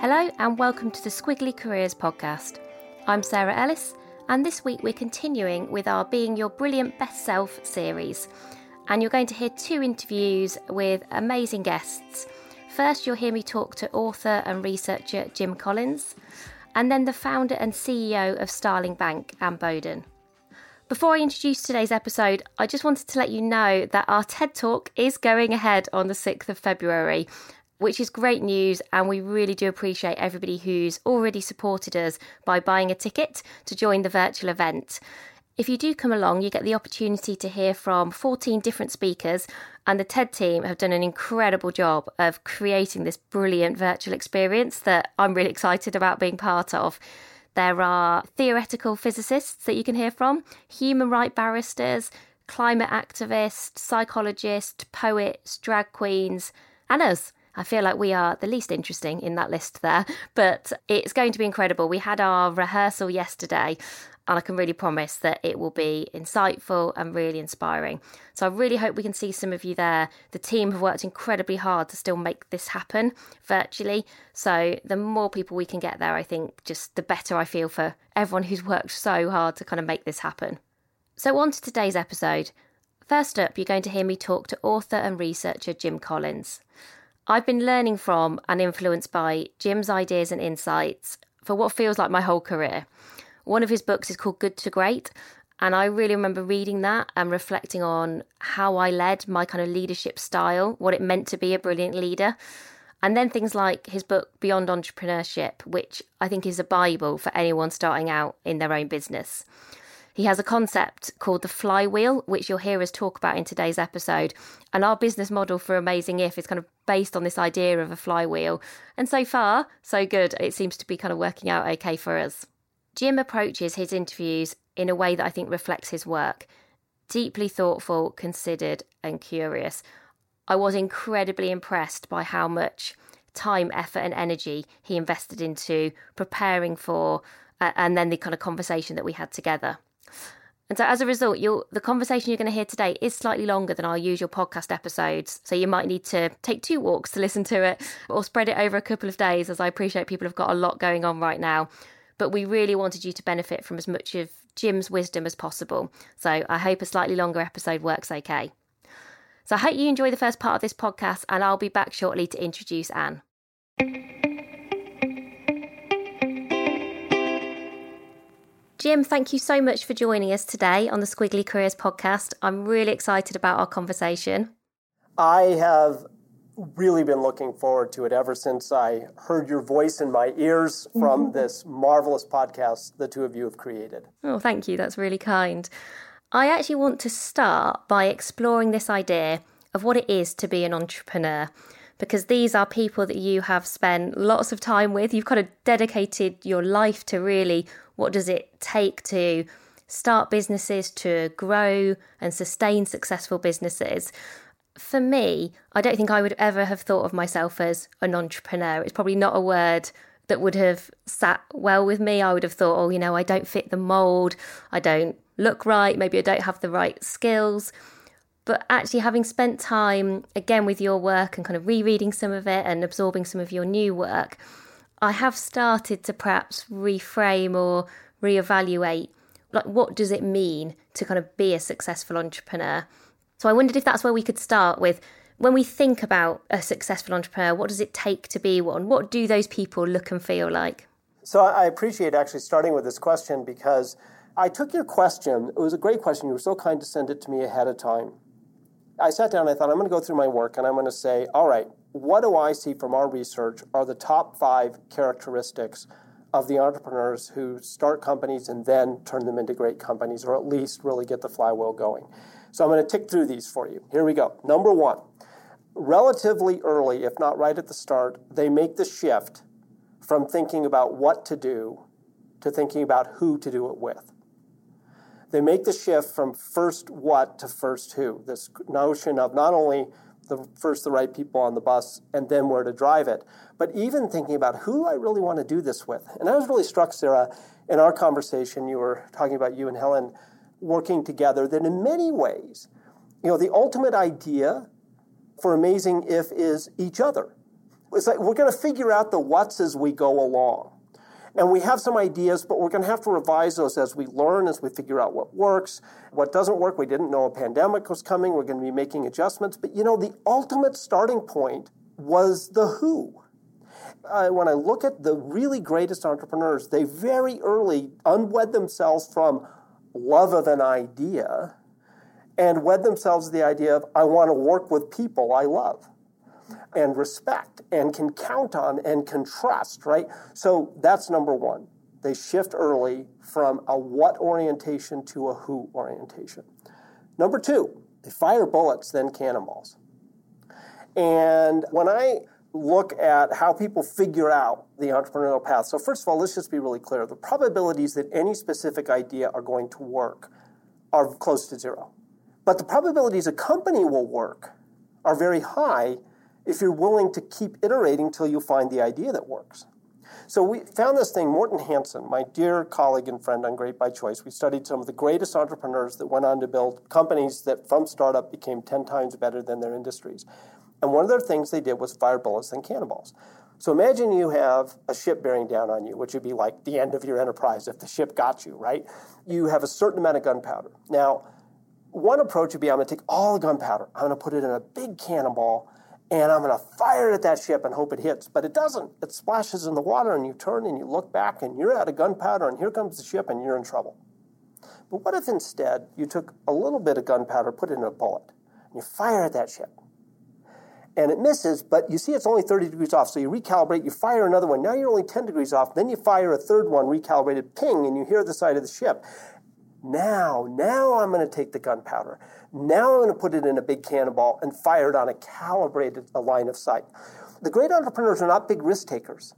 Hello and welcome to the Squiggly Careers podcast. I'm Sarah Ellis, and this week we're continuing with our Being Your Brilliant Best Self series. And you're going to hear two interviews with amazing guests. First, you'll hear me talk to author and researcher Jim Collins, and then the founder and CEO of Starling Bank, Anne Boden. Before I introduce today's episode, I just wanted to let you know that our TED Talk is going ahead on the 6th of February, which is great news. And we really do appreciate everybody who's already supported us by buying a ticket to join the virtual event. If you do come along, you get the opportunity to hear from 14 different speakers, and the TED team have done an incredible job of creating this brilliant virtual experience that I'm really excited about being part of. There are theoretical physicists that you can hear from, human rights barristers, climate activists, psychologists, poets, drag queens, and us. I feel like we are the least interesting in that list there, but it's going to be incredible. We had our rehearsal yesterday, and I can really promise that it will be insightful and really inspiring. So I really hope we can see some of you there. The team have worked incredibly hard to still make this happen virtually. So the more people we can get there, I think just the better I feel for everyone who's worked so hard to kind of make this happen. So on to today's episode. First up, you're going to hear me talk to author and researcher Jim Collins. I've been learning from and influenced by Jim's ideas and insights for what feels like my whole career. One of his books is called Good to Great, and I really remember reading that and reflecting on how I led my kind of leadership style, what it meant to be a brilliant leader. And then things like his book Beyond Entrepreneurship, which I think is a Bible for anyone starting out in their own business. He has a concept called the flywheel, which you'll hear us talk about in today's episode. And our business model for Amazing If is kind of based on this idea of a flywheel. And so far, so good. It seems to be kind of working out okay for us. Jim approaches his interviews in a way that I think reflects his work deeply thoughtful, considered, and curious. I was incredibly impressed by how much time, effort, and energy he invested into preparing for, uh, and then the kind of conversation that we had together. And so, as a result, the conversation you're going to hear today is slightly longer than our usual podcast episodes. So, you might need to take two walks to listen to it or spread it over a couple of days, as I appreciate people have got a lot going on right now. But we really wanted you to benefit from as much of Jim's wisdom as possible. So, I hope a slightly longer episode works okay. So, I hope you enjoy the first part of this podcast, and I'll be back shortly to introduce Anne. Jim, thank you so much for joining us today on the Squiggly Careers podcast. I'm really excited about our conversation. I have really been looking forward to it ever since I heard your voice in my ears from mm-hmm. this marvelous podcast the two of you have created. Oh, thank you. That's really kind. I actually want to start by exploring this idea of what it is to be an entrepreneur because these are people that you have spent lots of time with. You've kind of dedicated your life to really what does it take to start businesses, to grow and sustain successful businesses? For me, I don't think I would ever have thought of myself as an entrepreneur. It's probably not a word that would have sat well with me. I would have thought, oh, you know, I don't fit the mold, I don't look right, maybe I don't have the right skills. But actually, having spent time again with your work and kind of rereading some of it and absorbing some of your new work, I have started to perhaps reframe or reevaluate like what does it mean to kind of be a successful entrepreneur. So I wondered if that's where we could start with when we think about a successful entrepreneur, what does it take to be one? What do those people look and feel like? So I appreciate actually starting with this question because I took your question. It was a great question. You were so kind to send it to me ahead of time. I sat down and I thought, I'm going to go through my work and I'm going to say, all right, what do I see from our research are the top five characteristics of the entrepreneurs who start companies and then turn them into great companies, or at least really get the flywheel going. So I'm going to tick through these for you. Here we go. Number one, relatively early, if not right at the start, they make the shift from thinking about what to do to thinking about who to do it with. They make the shift from first what to first who. This notion of not only the first the right people on the bus and then where to drive it, but even thinking about who I really want to do this with. And I was really struck, Sarah, in our conversation, you were talking about you and Helen working together, that in many ways, you know, the ultimate idea for Amazing If is each other. It's like we're going to figure out the what's as we go along. And we have some ideas, but we're going to have to revise those as we learn, as we figure out what works, what doesn't work. We didn't know a pandemic was coming. We're going to be making adjustments. But you know, the ultimate starting point was the who. Uh, when I look at the really greatest entrepreneurs, they very early unwed themselves from love of an idea and wed themselves to the idea of, I want to work with people I love and respect and can count on and can trust, right? So that's number one. They shift early from a what orientation to a who orientation. Number two, they fire bullets, then cannonballs. And when I look at how people figure out the entrepreneurial path, so first of all, let's just be really clear the probabilities that any specific idea are going to work are close to zero. But the probabilities a company will work are very high if you're willing to keep iterating till you find the idea that works. So we found this thing, Morten Hansen, my dear colleague and friend on Great by Choice. We studied some of the greatest entrepreneurs that went on to build companies that from startup became 10 times better than their industries. And one of their things they did was fire bullets and cannonballs. So imagine you have a ship bearing down on you, which would be like the end of your enterprise if the ship got you, right? You have a certain amount of gunpowder. Now, one approach would be I'm going to take all the gunpowder, I'm going to put it in a big cannonball, and I'm going to fire at that ship and hope it hits. But it doesn't. It splashes in the water, and you turn and you look back, and you're out of gunpowder, and here comes the ship, and you're in trouble. But what if instead you took a little bit of gunpowder, put it in a bullet, and you fire at that ship? And it misses, but you see it's only 30 degrees off. So you recalibrate, you fire another one. Now you're only 10 degrees off. Then you fire a third one, recalibrated, ping, and you hear the side of the ship. Now, now I'm going to take the gunpowder. Now I'm going to put it in a big cannonball and fire it on a calibrated line of sight. The great entrepreneurs are not big risk takers.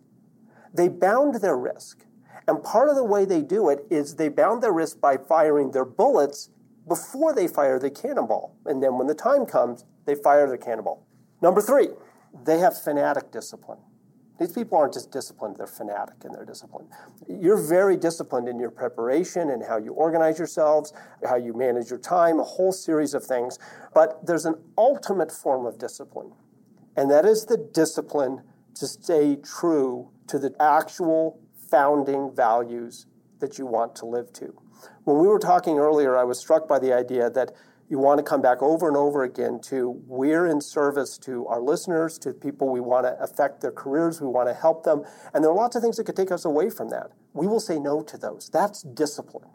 They bound their risk. And part of the way they do it is they bound their risk by firing their bullets before they fire the cannonball. And then when the time comes, they fire the cannonball. Number three, they have fanatic discipline. These people aren't just disciplined, they're fanatic in their discipline. You're very disciplined in your preparation and how you organize yourselves, how you manage your time, a whole series of things. But there's an ultimate form of discipline, and that is the discipline to stay true to the actual founding values that you want to live to. When we were talking earlier, I was struck by the idea that you want to come back over and over again to we're in service to our listeners, to people we want to affect their careers, we want to help them. And there are lots of things that could take us away from that. We will say no to those. That's discipline.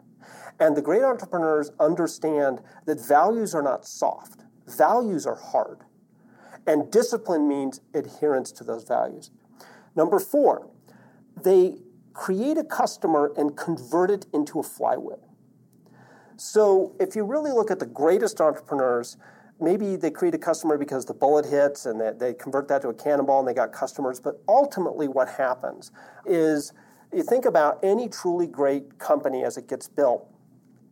And the great entrepreneurs understand that values are not soft, values are hard. And discipline means adherence to those values. Number four, they create a customer and convert it into a flywheel. So if you really look at the greatest entrepreneurs, maybe they create a customer because the bullet hits and they, they convert that to a cannonball and they got customers. But ultimately, what happens is you think about any truly great company as it gets built.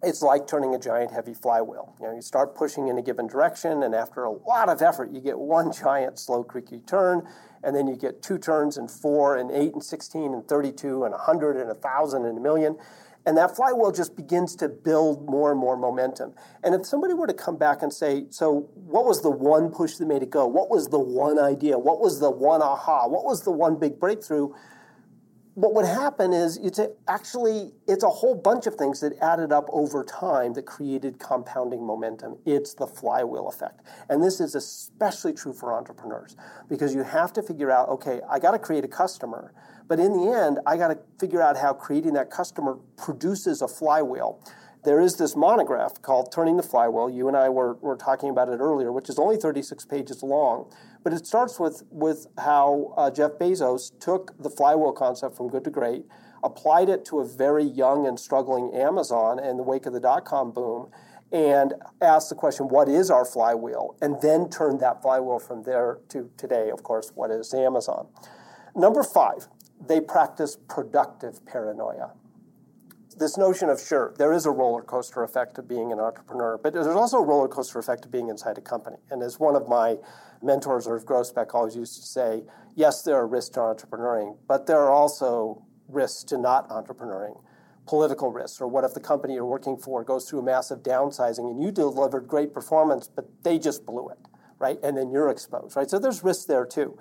It's like turning a giant heavy flywheel. You know, you start pushing in a given direction, and after a lot of effort, you get one giant slow, creaky turn, and then you get two turns and four and eight and 16 and 32 and a 100 and a 1,000 and a million. And that flywheel just begins to build more and more momentum. And if somebody were to come back and say, so what was the one push that made it go? What was the one idea? What was the one aha? What was the one big breakthrough? What would happen is it's actually it's a whole bunch of things that added up over time that created compounding momentum it's the flywheel effect and this is especially true for entrepreneurs because you have to figure out okay i got to create a customer but in the end i got to figure out how creating that customer produces a flywheel there is this monograph called Turning the Flywheel. You and I were, were talking about it earlier, which is only 36 pages long. But it starts with, with how uh, Jeff Bezos took the flywheel concept from good to great, applied it to a very young and struggling Amazon in the wake of the dot com boom, and asked the question, what is our flywheel? And then turned that flywheel from there to today, of course, what is Amazon? Number five, they practice productive paranoia this notion of sure, there is a roller coaster effect of being an entrepreneur, but there's also a roller coaster effect of being inside a company. And as one of my mentors, Irv Grousbeck, always used to say, yes, there are risks to entrepreneuring, but there are also risks to not entrepreneuring. Political risks, or what if the company you're working for goes through a massive downsizing and you delivered great performance, but they just blew it, right? And then you're exposed, right? So there's risks there too.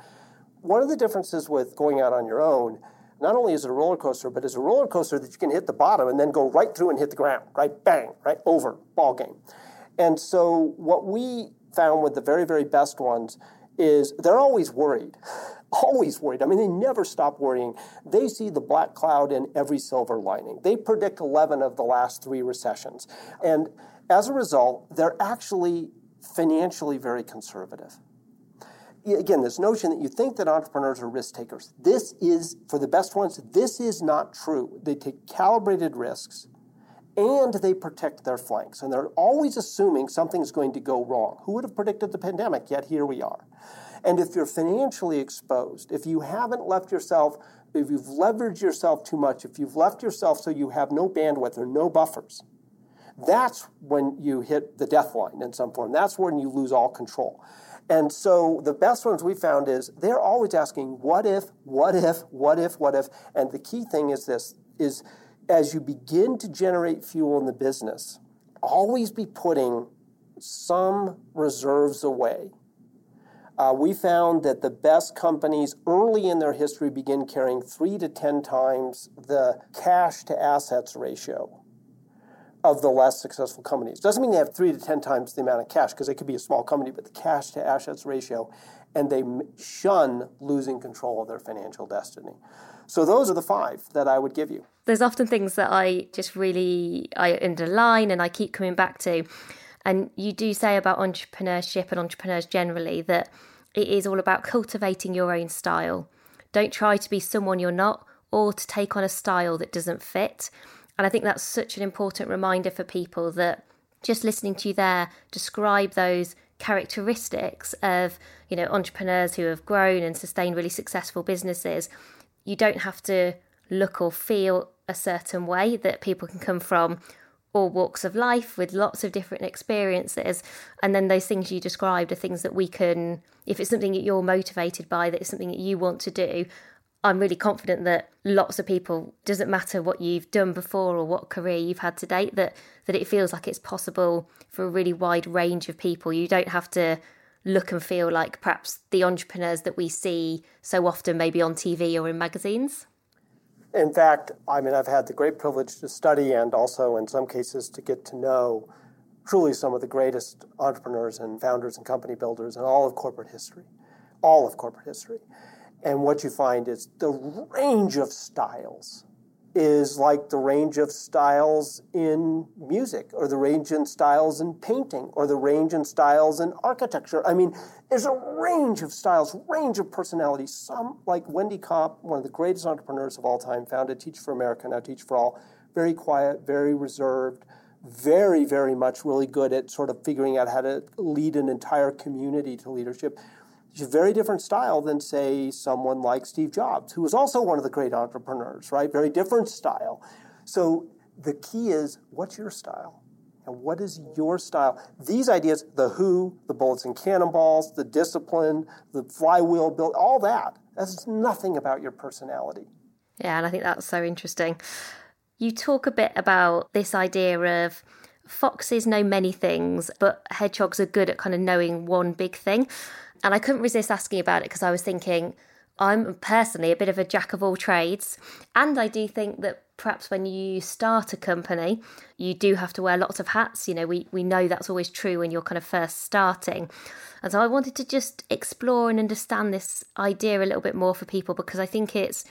One of the differences with going out on your own not only is it a roller coaster, but it's a roller coaster that you can hit the bottom and then go right through and hit the ground, right? Bang, right? Over, ball game. And so what we found with the very, very best ones is they're always worried. always worried. I mean, they never stop worrying. They see the black cloud in every silver lining. They predict 11 of the last three recessions. And as a result, they're actually financially very conservative again, this notion that you think that entrepreneurs are risk takers. This is, for the best ones, this is not true. They take calibrated risks and they protect their flanks. And they're always assuming something's going to go wrong. Who would have predicted the pandemic? Yet here we are. And if you're financially exposed, if you haven't left yourself, if you've leveraged yourself too much, if you've left yourself so you have no bandwidth or no buffers, that's when you hit the death line in some form. That's when you lose all control. And so the best ones we found is they're always asking, what if, what if, what if, what if? And the key thing is this is as you begin to generate fuel in the business, always be putting some reserves away. Uh, we found that the best companies early in their history begin carrying three to 10 times the cash to assets ratio of the less successful companies. Doesn't mean they have three to 10 times the amount of cash, because they could be a small company, but the cash to assets ratio, and they shun losing control of their financial destiny. So those are the five that I would give you. There's often things that I just really I underline and I keep coming back to. And you do say about entrepreneurship and entrepreneurs generally that it is all about cultivating your own style. Don't try to be someone you're not or to take on a style that doesn't fit. And I think that's such an important reminder for people that just listening to you there describe those characteristics of, you know, entrepreneurs who have grown and sustained really successful businesses. You don't have to look or feel a certain way that people can come from all walks of life with lots of different experiences. And then those things you described are things that we can, if it's something that you're motivated by, that is something that you want to do, I'm really confident that lots of people doesn't matter what you've done before or what career you've had to date that that it feels like it's possible for a really wide range of people. You don't have to look and feel like perhaps the entrepreneurs that we see so often maybe on TV or in magazines. In fact, I mean I've had the great privilege to study and also in some cases to get to know truly some of the greatest entrepreneurs and founders and company builders in all of corporate history. All of corporate history. And what you find is the range of styles is like the range of styles in music or the range in styles in painting or the range in styles in architecture. I mean, there's a range of styles, range of personalities. Some, like Wendy Kopp, one of the greatest entrepreneurs of all time, founded Teach for America, now Teach for All, very quiet, very reserved, very, very much really good at sort of figuring out how to lead an entire community to leadership. It's a very different style than, say, someone like Steve Jobs, who was also one of the great entrepreneurs, right? Very different style. So the key is what's your style? And what is your style? These ideas, the who, the bullets and cannonballs, the discipline, the flywheel build, all that, that's nothing about your personality. Yeah, and I think that's so interesting. You talk a bit about this idea of foxes know many things, but hedgehogs are good at kind of knowing one big thing. And I couldn't resist asking about it because I was thinking, I'm personally a bit of a jack of all trades. And I do think that perhaps when you start a company, you do have to wear lots of hats. You know, we, we know that's always true when you're kind of first starting. And so I wanted to just explore and understand this idea a little bit more for people because I think it's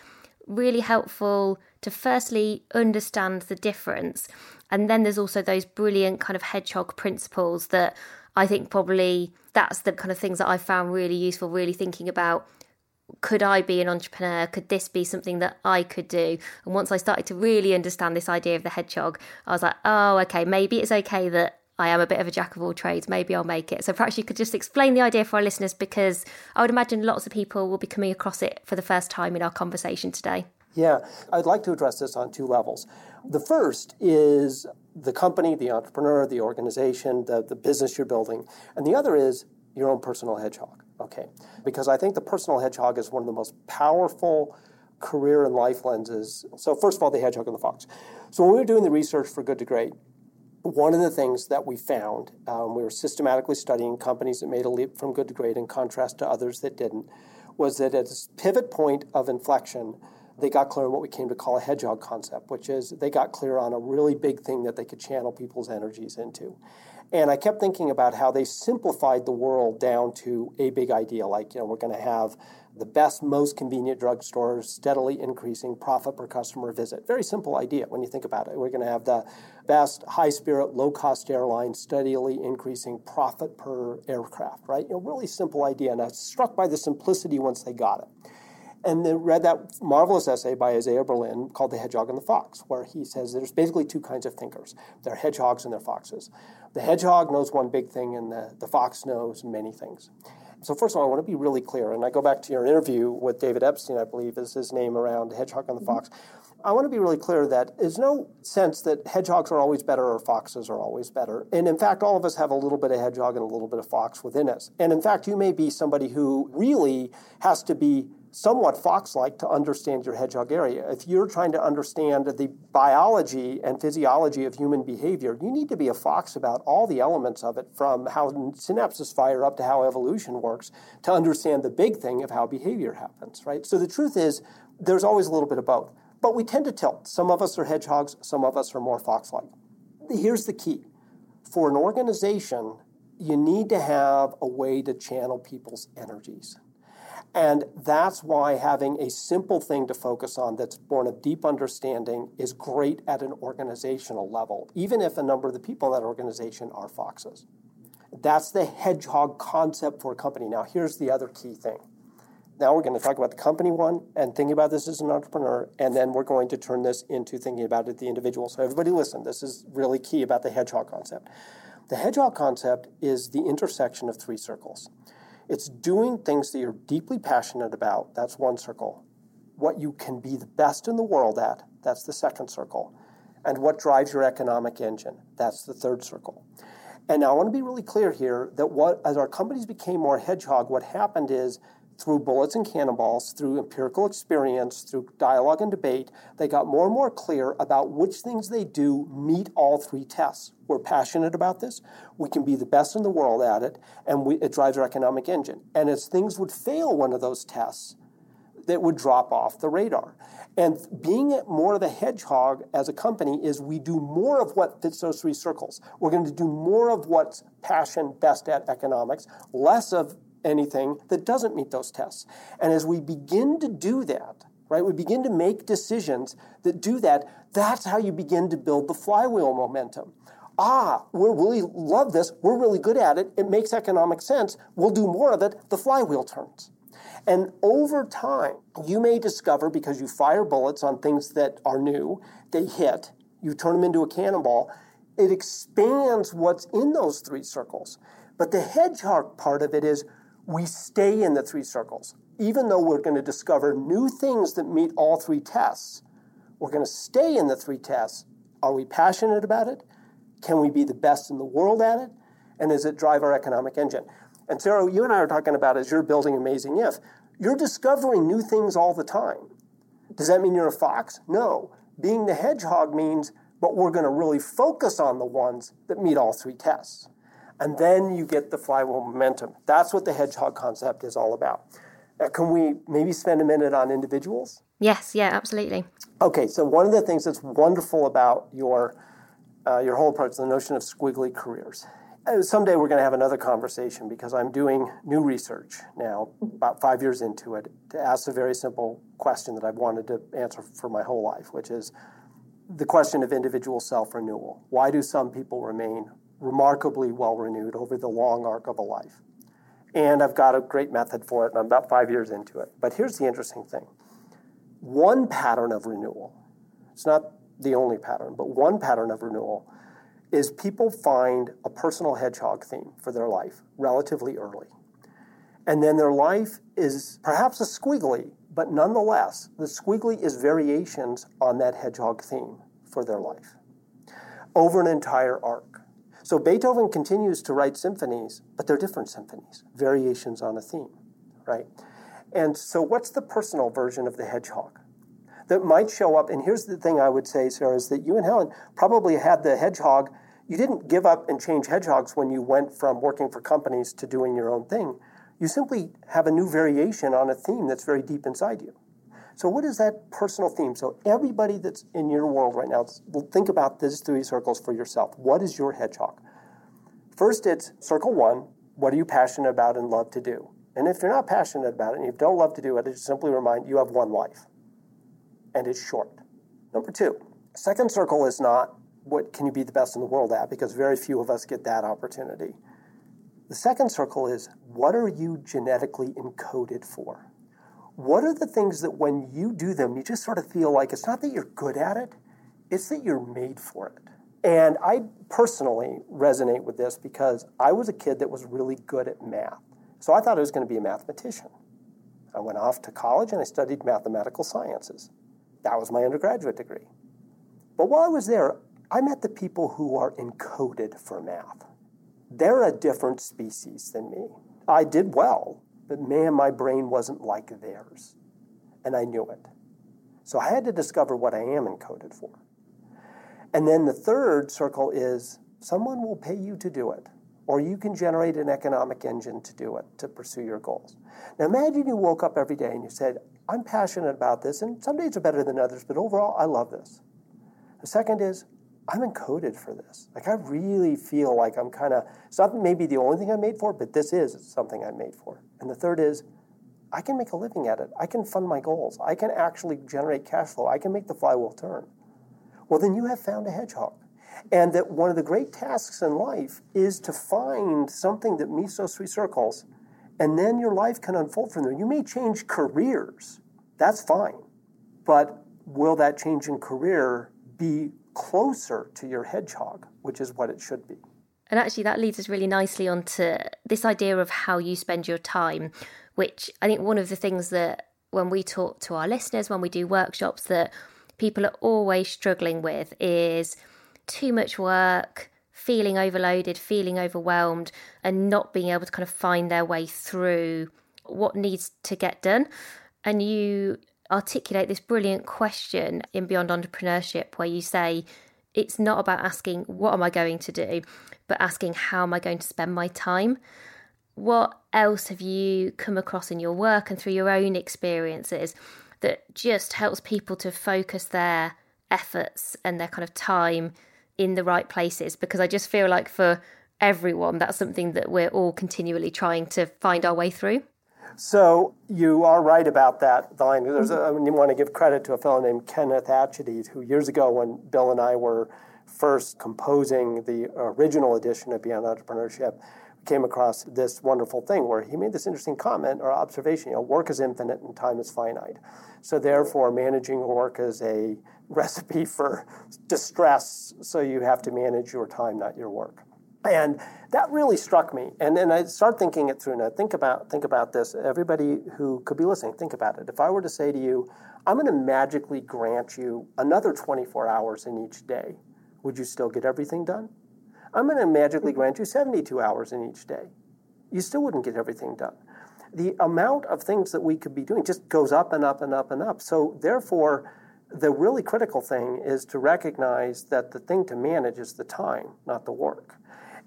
really helpful to firstly understand the difference. And then there's also those brilliant kind of hedgehog principles that I think probably that's the kind of things that I found really useful, really thinking about could I be an entrepreneur? Could this be something that I could do? And once I started to really understand this idea of the hedgehog, I was like, oh, okay, maybe it's okay that I am a bit of a jack of all trades. Maybe I'll make it. So perhaps you could just explain the idea for our listeners because I would imagine lots of people will be coming across it for the first time in our conversation today. Yeah, I'd like to address this on two levels. The first is the company, the entrepreneur, the organization, the, the business you're building. And the other is your own personal hedgehog. Okay. Because I think the personal hedgehog is one of the most powerful career and life lenses. So, first of all, the hedgehog and the fox. So, when we were doing the research for Good to Great, one of the things that we found, um, we were systematically studying companies that made a leap from good to great in contrast to others that didn't, was that at this pivot point of inflection, they got clear on what we came to call a hedgehog concept, which is they got clear on a really big thing that they could channel people's energies into. And I kept thinking about how they simplified the world down to a big idea, like, you know, we're going to have the best, most convenient drugstores, steadily increasing profit per customer visit. Very simple idea when you think about it. We're going to have the best, high spirit, low cost airline, steadily increasing profit per aircraft, right? You know, really simple idea. And I was struck by the simplicity once they got it. And then read that marvelous essay by Isaiah Berlin called The Hedgehog and the Fox, where he says there's basically two kinds of thinkers. They're hedgehogs and they're foxes. The hedgehog knows one big thing and the, the fox knows many things. So first of all, I want to be really clear, and I go back to your interview with David Epstein, I believe is his name around Hedgehog and the Fox. Mm-hmm. I want to be really clear that there's no sense that hedgehogs are always better or foxes are always better. And in fact, all of us have a little bit of hedgehog and a little bit of fox within us. And in fact, you may be somebody who really has to be somewhat fox like to understand your hedgehog area. If you're trying to understand the biology and physiology of human behavior, you need to be a fox about all the elements of it, from how synapses fire up to how evolution works, to understand the big thing of how behavior happens, right? So the truth is, there's always a little bit of both. But we tend to tilt. Some of us are hedgehogs, some of us are more fox like. Here's the key for an organization, you need to have a way to channel people's energies. And that's why having a simple thing to focus on that's born of deep understanding is great at an organizational level, even if a number of the people in that organization are foxes. That's the hedgehog concept for a company. Now, here's the other key thing. Now, we're going to talk about the company one and thinking about this as an entrepreneur, and then we're going to turn this into thinking about it the individual. So, everybody listen, this is really key about the hedgehog concept. The hedgehog concept is the intersection of three circles. It's doing things that you're deeply passionate about. That's one circle. What you can be the best in the world at. That's the second circle. And what drives your economic engine. That's the third circle. And now I want to be really clear here that what as our companies became more hedgehog, what happened is through bullets and cannonballs, through empirical experience, through dialogue and debate, they got more and more clear about which things they do meet all three tests. We're passionate about this. We can be the best in the world at it, and we, it drives our economic engine. And as things would fail one of those tests, that would drop off the radar. And being more of a hedgehog as a company is we do more of what fits those three circles. We're going to do more of what's passion best at economics, less of anything that doesn't meet those tests. And as we begin to do that, right, we begin to make decisions that do that, that's how you begin to build the flywheel momentum. Ah, we really love this, we're really good at it, it makes economic sense, we'll do more of it, the flywheel turns. And over time, you may discover because you fire bullets on things that are new, they hit, you turn them into a cannonball, it expands what's in those three circles. But the hedgehog part of it is we stay in the three circles. Even though we're going to discover new things that meet all three tests, we're going to stay in the three tests. Are we passionate about it? Can we be the best in the world at it? And does it drive our economic engine? And Sarah, you and I are talking about as you're building Amazing If, you're discovering new things all the time. Does that mean you're a fox? No. Being the hedgehog means, but we're going to really focus on the ones that meet all three tests and then you get the flywheel momentum. That's what the hedgehog concept is all about. Now, can we maybe spend a minute on individuals? Yes, yeah, absolutely. Okay, so one of the things that's wonderful about your uh, your whole approach, the notion of squiggly careers, uh, someday we're going to have another conversation because I'm doing new research now, about five years into it, to ask a very simple question that I've wanted to answer for my whole life, which is the question of individual self renewal. Why do some people remain remarkably well renewed over the long arc of a life? And I've got a great method for it, and I'm about five years into it. But here's the interesting thing one pattern of renewal, it's not the only pattern, but one pattern of renewal is people find a personal hedgehog theme for their life relatively early. And then their life is perhaps a squiggly, but nonetheless, the squiggly is variations on that hedgehog theme for their life over an entire arc. So Beethoven continues to write symphonies, but they're different symphonies, variations on a theme, right? And so, what's the personal version of the hedgehog? That might show up, and here's the thing I would say, Sarah, is that you and Helen probably had the hedgehog you didn't give up and change hedgehogs when you went from working for companies to doing your own thing. You simply have a new variation on a theme that's very deep inside you. So, what is that personal theme? So, everybody that's in your world right now, think about these three circles for yourself. What is your hedgehog? First, it's circle one what are you passionate about and love to do? And if you're not passionate about it and you don't love to do it, just simply remind you have one life, and it's short. Number two, second circle is not what can you be the best in the world at? Because very few of us get that opportunity. The second circle is what are you genetically encoded for? What are the things that when you do them, you just sort of feel like it's not that you're good at it, it's that you're made for it. And I personally resonate with this because I was a kid that was really good at math. So I thought I was going to be a mathematician. I went off to college and I studied mathematical sciences. That was my undergraduate degree. But while I was there, I met the people who are encoded for math. They're a different species than me. I did well, but man, my brain wasn't like theirs. And I knew it. So I had to discover what I am encoded for. And then the third circle is someone will pay you to do it, or you can generate an economic engine to do it, to pursue your goals. Now imagine you woke up every day and you said, I'm passionate about this, and some days are better than others, but overall, I love this. The second is, I'm encoded for this. Like I really feel like I'm kind of it's not maybe the only thing I'm made for, but this is something I'm made for. And the third is I can make a living at it. I can fund my goals. I can actually generate cash flow. I can make the flywheel turn. Well, then you have found a hedgehog. And that one of the great tasks in life is to find something that meets those three circles, and then your life can unfold from there. You may change careers. That's fine. But will that change in career be closer to your hedgehog, which is what it should be. And actually, that leads us really nicely onto this idea of how you spend your time, which I think one of the things that when we talk to our listeners, when we do workshops, that people are always struggling with is too much work, feeling overloaded, feeling overwhelmed, and not being able to kind of find their way through what needs to get done. And you articulate this brilliant question in Beyond Entrepreneurship where you say, it's not about asking, what am I going to do, but asking, how am I going to spend my time? What else have you come across in your work and through your own experiences that just helps people to focus their efforts and their kind of time in the right places? Because I just feel like for everyone, that's something that we're all continually trying to find our way through. So you are right about that line. There's a, I want to give credit to a fellow named Kenneth Atchity, who years ago, when Bill and I were first composing the original edition of Beyond Entrepreneurship, came across this wonderful thing where he made this interesting comment or observation. You know, work is infinite and time is finite. So therefore, managing work is a recipe for distress. So you have to manage your time, not your work. And that really struck me. And then I start thinking it through. Now, think about think about this. Everybody who could be listening, think about it. If I were to say to you, I'm going to magically grant you another 24 hours in each day, would you still get everything done? I'm going to magically mm-hmm. grant you 72 hours in each day. You still wouldn't get everything done. The amount of things that we could be doing just goes up and up and up and up. So, therefore, the really critical thing is to recognize that the thing to manage is the time, not the work.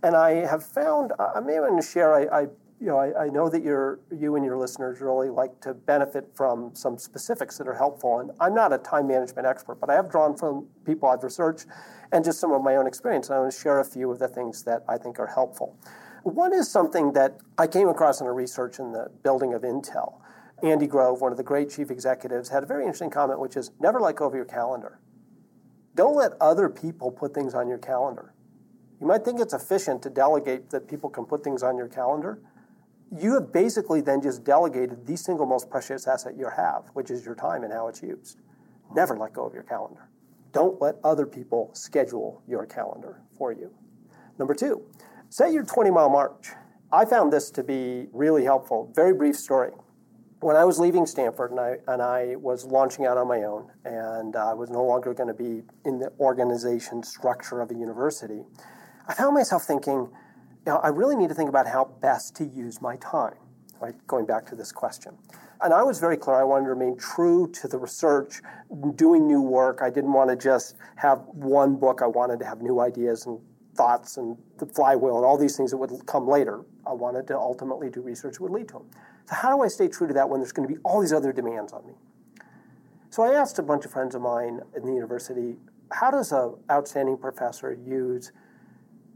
And I have found, I may want to share, I, I you know, I, I, know that you you and your listeners really like to benefit from some specifics that are helpful. And I'm not a time management expert, but I have drawn from people I've researched and just some of my own experience. And I want to share a few of the things that I think are helpful. One is something that I came across in a research in the building of Intel. Andy Grove, one of the great chief executives, had a very interesting comment, which is never let go of your calendar. Don't let other people put things on your calendar. You might think it's efficient to delegate that people can put things on your calendar. You have basically then just delegated the single most precious asset you have, which is your time and how it's used. Never let go of your calendar. Don't let other people schedule your calendar for you. Number two, set your 20 mile march. I found this to be really helpful. Very brief story. When I was leaving Stanford and I, and I was launching out on my own, and I was no longer going to be in the organization structure of a university, I found myself thinking, you know, I really need to think about how best to use my time, right? Going back to this question. And I was very clear I wanted to remain true to the research, doing new work. I didn't want to just have one book. I wanted to have new ideas and thoughts and the flywheel and all these things that would come later. I wanted to ultimately do research that would lead to them. So, how do I stay true to that when there's going to be all these other demands on me? So, I asked a bunch of friends of mine in the university how does an outstanding professor use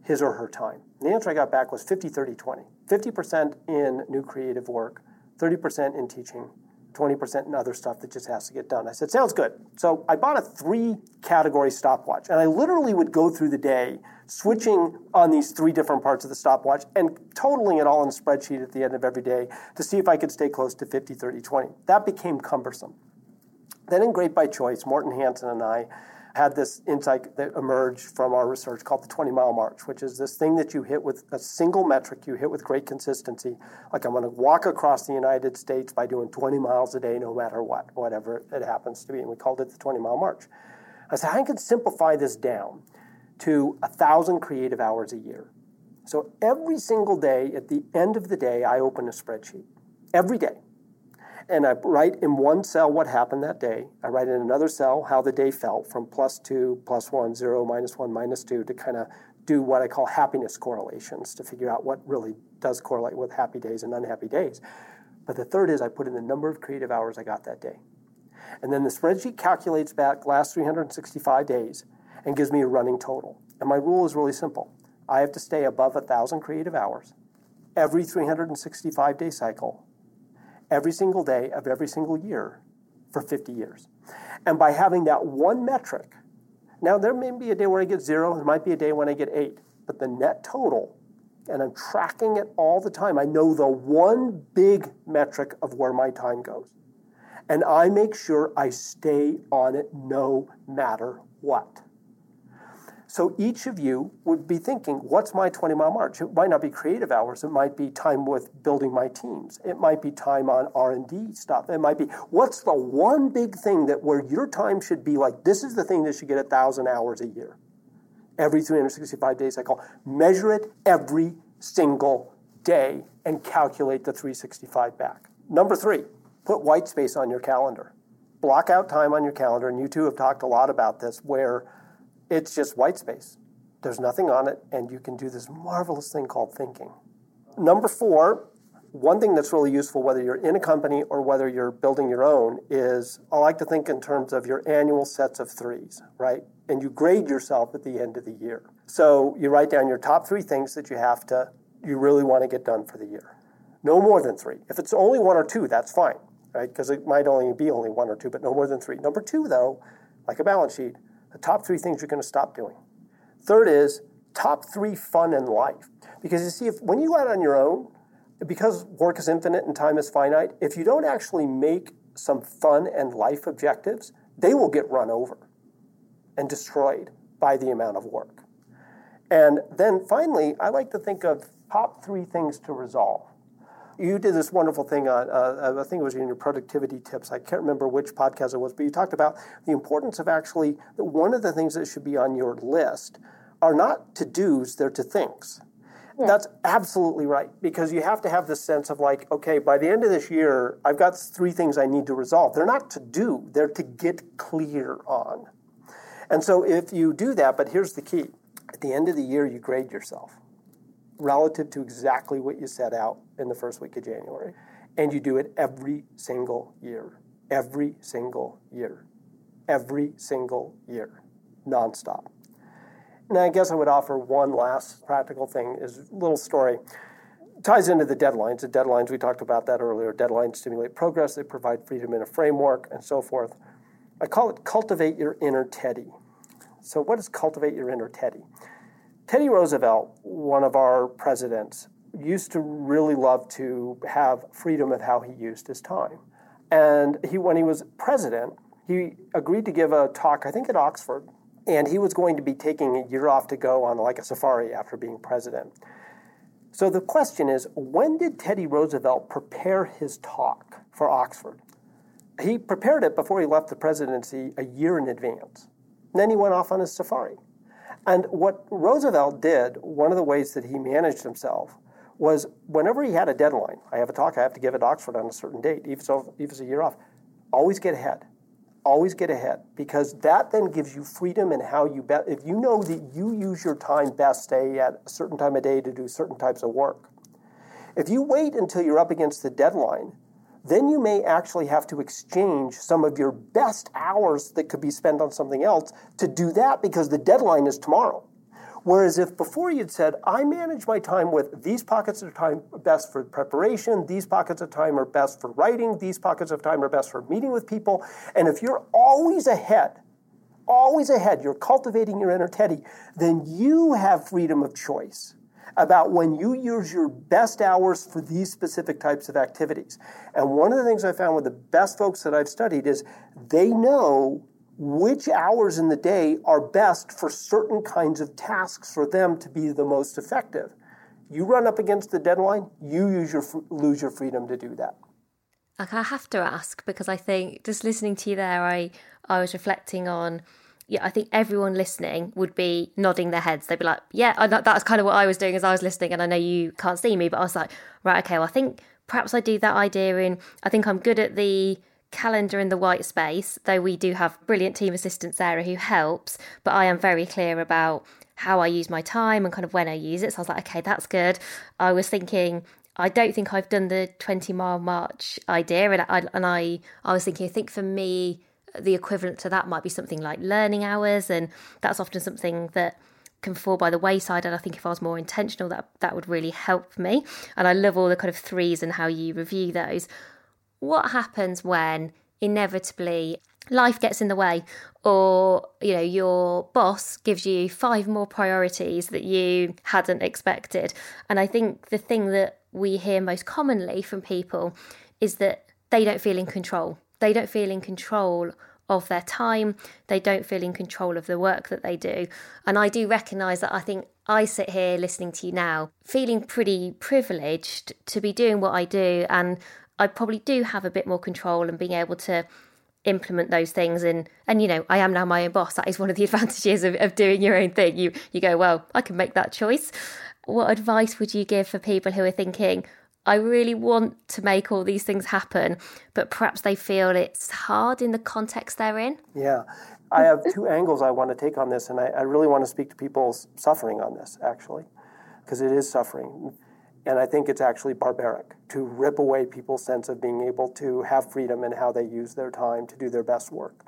his or her time? And the answer I got back was 50, 30, 20. 50% in new creative work, 30% in teaching, 20% in other stuff that just has to get done. I said, sounds good. So I bought a three category stopwatch, and I literally would go through the day switching on these three different parts of the stopwatch and totaling it all in a spreadsheet at the end of every day to see if I could stay close to 50, 30, 20. That became cumbersome. Then in Great by Choice, Morten Hansen and I had this insight that emerged from our research called the 20 mile march, which is this thing that you hit with a single metric, you hit with great consistency. Like I'm going to walk across the United States by doing 20 miles a day, no matter what, whatever it happens to be. And we called it the 20 mile march. I said, I can simplify this down to a thousand creative hours a year. So every single day, at the end of the day, I open a spreadsheet. Every day and I write in one cell what happened that day. I write in another cell how the day felt from plus two, plus one, zero, minus one, minus two to kind of do what I call happiness correlations to figure out what really does correlate with happy days and unhappy days. But the third is I put in the number of creative hours I got that day. And then the spreadsheet calculates back last 365 days and gives me a running total. And my rule is really simple. I have to stay above 1,000 creative hours every 365 day cycle every single day of every single year for 50 years. And by having that one metric, now there may be a day where I get zero, there might be a day when I get eight, but the net total, and I'm tracking it all the time, I know the one big metric of where my time goes. And I make sure I stay on it no matter what. So each of you would be thinking, what's my 20 mile march? It might not be creative hours. It might be time with building my teams. It might be time on R&D stuff. It might be, what's the one big thing that where your time should be like, this is the thing that should get a thousand hours a year. Every 365 days cycle. Measure it every single day and calculate the 365 back. Number three, put white space on your calendar. Block out time on your calendar, and you two have talked a lot about this, where it's just white space. There's nothing on it, and you can do this marvelous thing called thinking. Number four, one thing that's really useful, whether you're in a company or whether you're building your own, is I like to think in terms of your annual sets of threes, right? And you grade yourself at the end of the year. So you write down your top three things that you have to, you really want to get done for the year. No more than three. If it's only one or two, that's fine, right? Because it might only be only one or two, but no more than three. Number two, though, like a balance sheet, the top three things you're going to stop doing. Third is top three fun in life. Because you see, if when you go out on your own, because work is infinite and time is finite, if you don't actually make some fun and life objectives, they will get run over and destroyed by the amount of work. And then finally, I like to think of top three things to resolve you did this wonderful thing on, uh, I think it was in your productivity tips. I can't remember which podcast it was, but you talked about the importance of actually one of the things that should be on your list are not to dos, they're to things. Yeah. That's absolutely right because you have to have this sense of like, okay, by the end of this year, I've got three things I need to resolve. They're not to do, they're to get clear on. And so if you do that, but here's the key at the end of the year, you grade yourself relative to exactly what you set out in the first week of January. And you do it every single year, every single year, every single year, nonstop. Now, I guess I would offer one last practical thing is little story. It ties into the deadlines. The deadlines, we talked about that earlier. Deadlines stimulate progress, they provide freedom in a framework, and so forth. I call it cultivate your inner Teddy. So, what is cultivate your inner Teddy? Teddy Roosevelt, one of our presidents, used to really love to have freedom of how he used his time. And he, when he was president, he agreed to give a talk, I think at Oxford, and he was going to be taking a year off to go on like a safari after being president. So the question is when did Teddy Roosevelt prepare his talk for Oxford? He prepared it before he left the presidency a year in advance. And then he went off on his safari. And what Roosevelt did, one of the ways that he managed himself, was whenever he had a deadline, I have a talk I have to give at Oxford on a certain date, even if it's a year off, always get ahead always get ahead because that then gives you freedom in how you bet. If you know that you use your time best, say at a certain time of day to do certain types of work, if you wait until you're up against the deadline, then you may actually have to exchange some of your best hours that could be spent on something else to do that because the deadline is tomorrow. Whereas if before you'd said, I manage my time with these pockets of time best for preparation, these pockets of time are best for writing, these pockets of time are best for meeting with people, and if you're always ahead, always ahead, you're cultivating your inner Teddy, then you have freedom of choice about when you use your best hours for these specific types of activities. And one of the things I found with the best folks that I've studied is they know which hours in the day are best for certain kinds of tasks for them to be the most effective. You run up against the deadline, you your, lose your freedom to do that. Like I have to ask because I think just listening to you there, I I was reflecting on. Yeah, I think everyone listening would be nodding their heads. They'd be like, "Yeah, that's kind of what I was doing as I was listening." And I know you can't see me, but I was like, "Right, okay. Well, I think perhaps I do that idea in. I think I'm good at the calendar in the white space, though we do have brilliant team assistant Sarah who helps, but I am very clear about how I use my time and kind of when I use it. So I was like, okay, that's good. I was thinking, I don't think I've done the 20 mile march idea. And I, and I, I was thinking, I think for me, the equivalent to that might be something like learning hours. And that's often something that can fall by the wayside. And I think if I was more intentional, that, that would really help me. And I love all the kind of threes and how you review those what happens when inevitably life gets in the way? Or you know your boss gives you five more priorities that you hadn't expected. And i think the thing that we hear most commonly from people is that they don't feel in control. They don't feel in control of their time. They don't feel in control of the work that they do. And i do recognize that i think I sit here listening to you now, feeling pretty privileged to be doing what I do and I probably do have a bit more control and being able to implement those things. And and you know I am now my own boss. That is one of the advantages of, of doing your own thing. You you go well I can make that choice. What advice would you give for people who are thinking I really want to make all these things happen but perhaps they feel it's hard in the context they're in? Yeah. I have two angles I want to take on this and I, I really want to speak to people's suffering on this actually because it is suffering and I think it's actually barbaric to rip away people's sense of being able to have freedom in how they use their time to do their best work.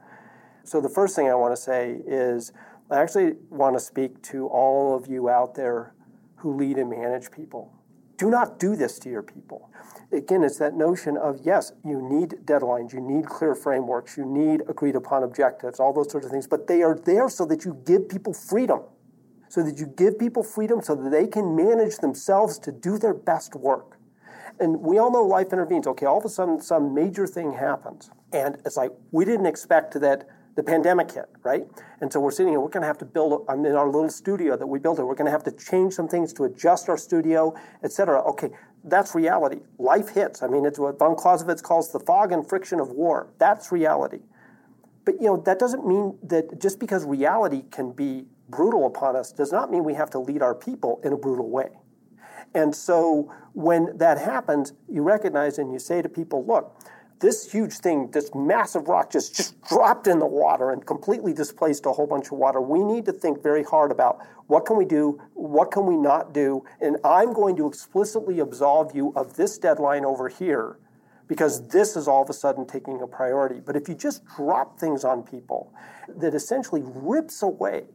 So, the first thing I want to say is I actually want to speak to all of you out there who lead and manage people. Do not do this to your people. Again, it's that notion of yes, you need deadlines, you need clear frameworks, you need agreed upon objectives, all those sorts of things, but they are there so that you give people freedom so that you give people freedom so that they can manage themselves to do their best work. And we all know life intervenes. Okay, all of a sudden some major thing happens. And it's like we didn't expect that the pandemic hit, right? And so we're sitting here, we're going to have to build, I'm in our little studio that we built it, we're going to have to change some things to adjust our studio, et cetera. Okay, that's reality. Life hits. I mean, it's what von Clausewitz calls the fog and friction of war. That's reality. But, you know, that doesn't mean that just because reality can be brutal upon us does not mean we have to lead our people in a brutal way. And so when that happens, you recognize and you say to people, look, this huge thing, this massive rock just, just dropped in the water and completely displaced a whole bunch of water. We need to think very hard about what can we do, what can we not do, and I'm going to explicitly absolve you of this deadline over here because this is all of a sudden taking a priority. But if you just drop things on people that essentially rips away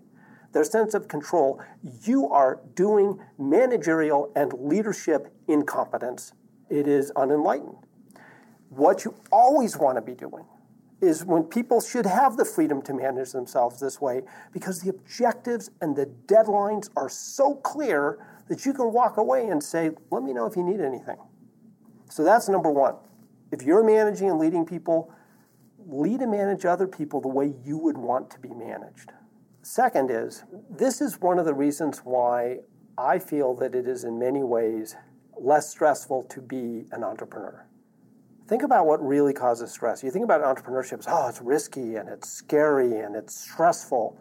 their sense of control, you are doing managerial and leadership incompetence. It is unenlightened. What you always want to be doing is when people should have the freedom to manage themselves this way because the objectives and the deadlines are so clear that you can walk away and say, Let me know if you need anything. So that's number one. If you're managing and leading people, lead and manage other people the way you would want to be managed. Second is, this is one of the reasons why I feel that it is in many ways less stressful to be an entrepreneur. Think about what really causes stress. You think about entrepreneurship as, oh, it's risky and it's scary and it's stressful.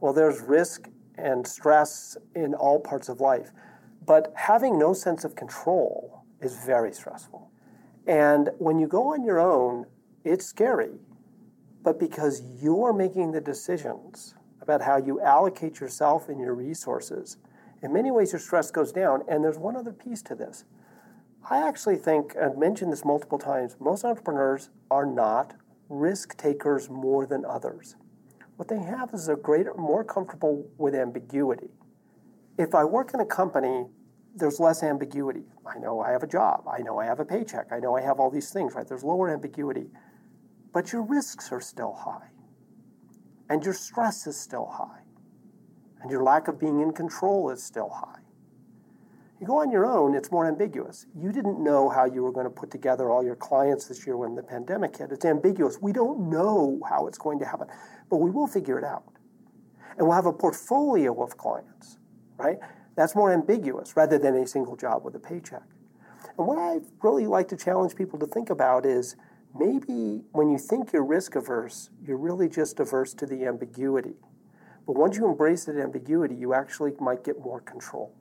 Well, there's risk and stress in all parts of life. But having no sense of control is very stressful. And when you go on your own, it's scary. But because you're making the decisions about how you allocate yourself and your resources, in many ways your stress goes down. And there's one other piece to this I actually think, I've mentioned this multiple times, most entrepreneurs are not risk takers more than others. What they have is a greater, more comfortable with ambiguity. If I work in a company, there's less ambiguity. I know I have a job. I know I have a paycheck. I know I have all these things, right? There's lower ambiguity. But your risks are still high. And your stress is still high. And your lack of being in control is still high. You go on your own, it's more ambiguous. You didn't know how you were going to put together all your clients this year when the pandemic hit. It's ambiguous. We don't know how it's going to happen, but we will figure it out. And we'll have a portfolio of clients, right? That's more ambiguous rather than a single job with a paycheck. And what I really like to challenge people to think about is maybe when you think you're risk averse, you're really just averse to the ambiguity. But once you embrace that ambiguity, you actually might get more control.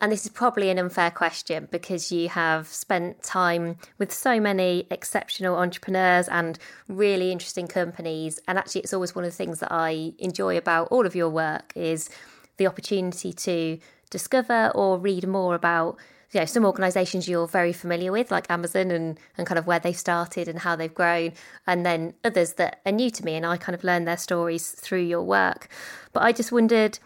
And this is probably an unfair question because you have spent time with so many exceptional entrepreneurs and really interesting companies. And actually, it's always one of the things that I enjoy about all of your work is the opportunity to discover or read more about you know some organizations you're very familiar with like amazon and, and kind of where they've started and how they've grown and then others that are new to me and i kind of learned their stories through your work but i just wondered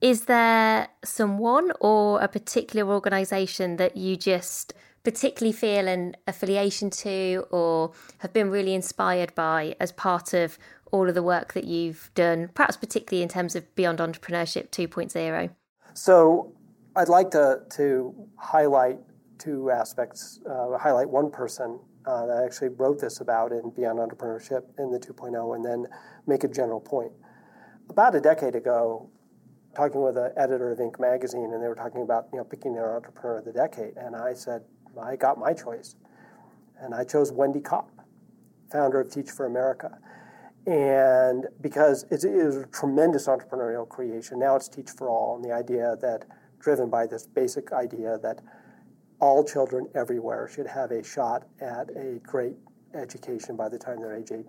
is there someone or a particular organisation that you just particularly feel an affiliation to or have been really inspired by as part of all of the work that you've done, perhaps particularly in terms of Beyond Entrepreneurship 2.0? So I'd like to, to highlight two aspects, uh, highlight one person uh, that I actually wrote this about in Beyond Entrepreneurship in the 2.0, and then make a general point. About a decade ago, talking with an editor of Inc. magazine, and they were talking about you know picking their entrepreneur of the decade, and I said I got my choice, and I chose Wendy Kopp, founder of Teach for America, and because it is a tremendous entrepreneurial creation. Now it's Teach for All, and the idea that driven by this basic idea that all children everywhere should have a shot at a great education by the time they're age 18,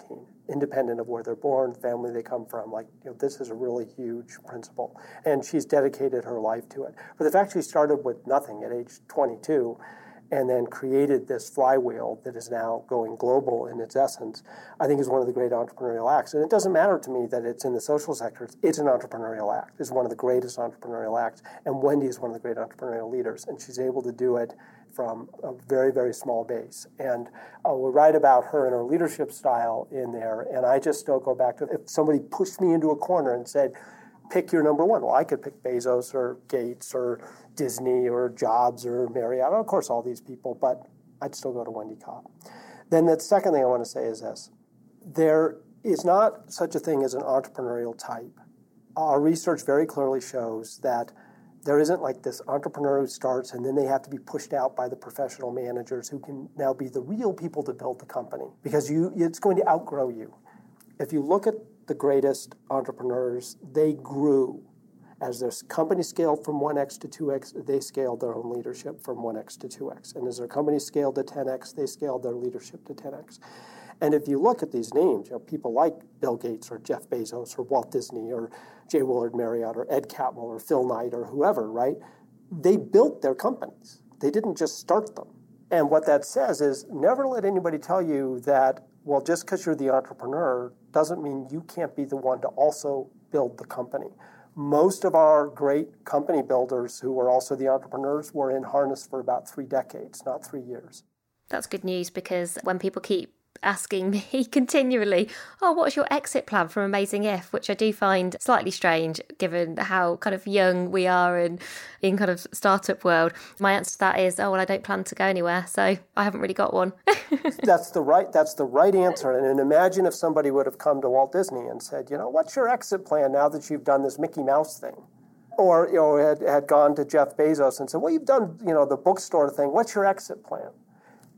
independent of where they're born, family they come from. Like, you know, this is a really huge principle. And she's dedicated her life to it. But the fact she started with nothing at age 22 and then created this flywheel that is now going global in its essence, I think is one of the great entrepreneurial acts. And it doesn't matter to me that it's in the social sector, it's an entrepreneurial act. It's one of the greatest entrepreneurial acts. And Wendy is one of the great entrepreneurial leaders, and she's able to do it from a very, very small base. And uh, we'll write about her and her leadership style in there. And I just still go back to if somebody pushed me into a corner and said, pick your number one. Well, I could pick Bezos or Gates or Disney or Jobs or Marriott. Of course, all these people, but I'd still go to Wendy Kopp. Then the second thing I want to say is this there is not such a thing as an entrepreneurial type. Our research very clearly shows that there isn't like this entrepreneur who starts and then they have to be pushed out by the professional managers who can now be the real people to build the company because you it's going to outgrow you. If you look at the greatest entrepreneurs, they grew As their company scaled from 1x to 2x, they scaled their own leadership from 1x to 2x. And as their company scaled to 10x, they scaled their leadership to 10x. And if you look at these names, you know, people like Bill Gates or Jeff Bezos or Walt Disney or J. Willard Marriott or Ed Catmull or Phil Knight or whoever, right? They built their companies. They didn't just start them. And what that says is never let anybody tell you that, well, just because you're the entrepreneur doesn't mean you can't be the one to also build the company. Most of our great company builders who were also the entrepreneurs were in harness for about three decades, not three years. That's good news because when people keep asking me continually, Oh, what's your exit plan from Amazing If? Which I do find slightly strange given how kind of young we are and in kind of startup world. My answer to that is, Oh, well, I don't plan to go anywhere. So I haven't really got one. that's the right that's the right answer. And, and imagine if somebody would have come to Walt Disney and said, you know, what's your exit plan now that you've done this Mickey Mouse thing? Or you know, had, had gone to Jeff Bezos and said, Well, you've done, you know, the bookstore thing, what's your exit plan?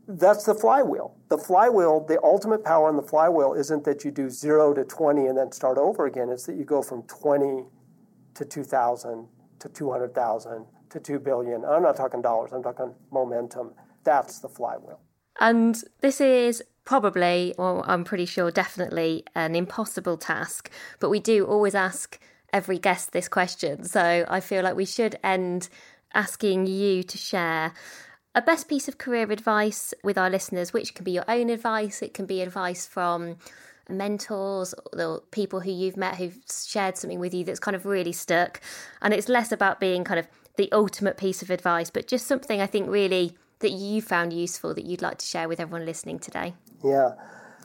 That's the flywheel. The flywheel, the ultimate power in the flywheel isn't that you do zero to 20 and then start over again. It's that you go from 20 to 2,000 to 200,000 to 2 billion. I'm not talking dollars, I'm talking momentum. That's the flywheel. And this is probably, well, I'm pretty sure, definitely an impossible task, but we do always ask every guest this question. So I feel like we should end asking you to share a best piece of career advice with our listeners, which can be your own advice, it can be advice from mentors or people who you've met who've shared something with you that's kind of really stuck. And it's less about being kind of the ultimate piece of advice, but just something I think really that you found useful that you'd like to share with everyone listening today. Yeah.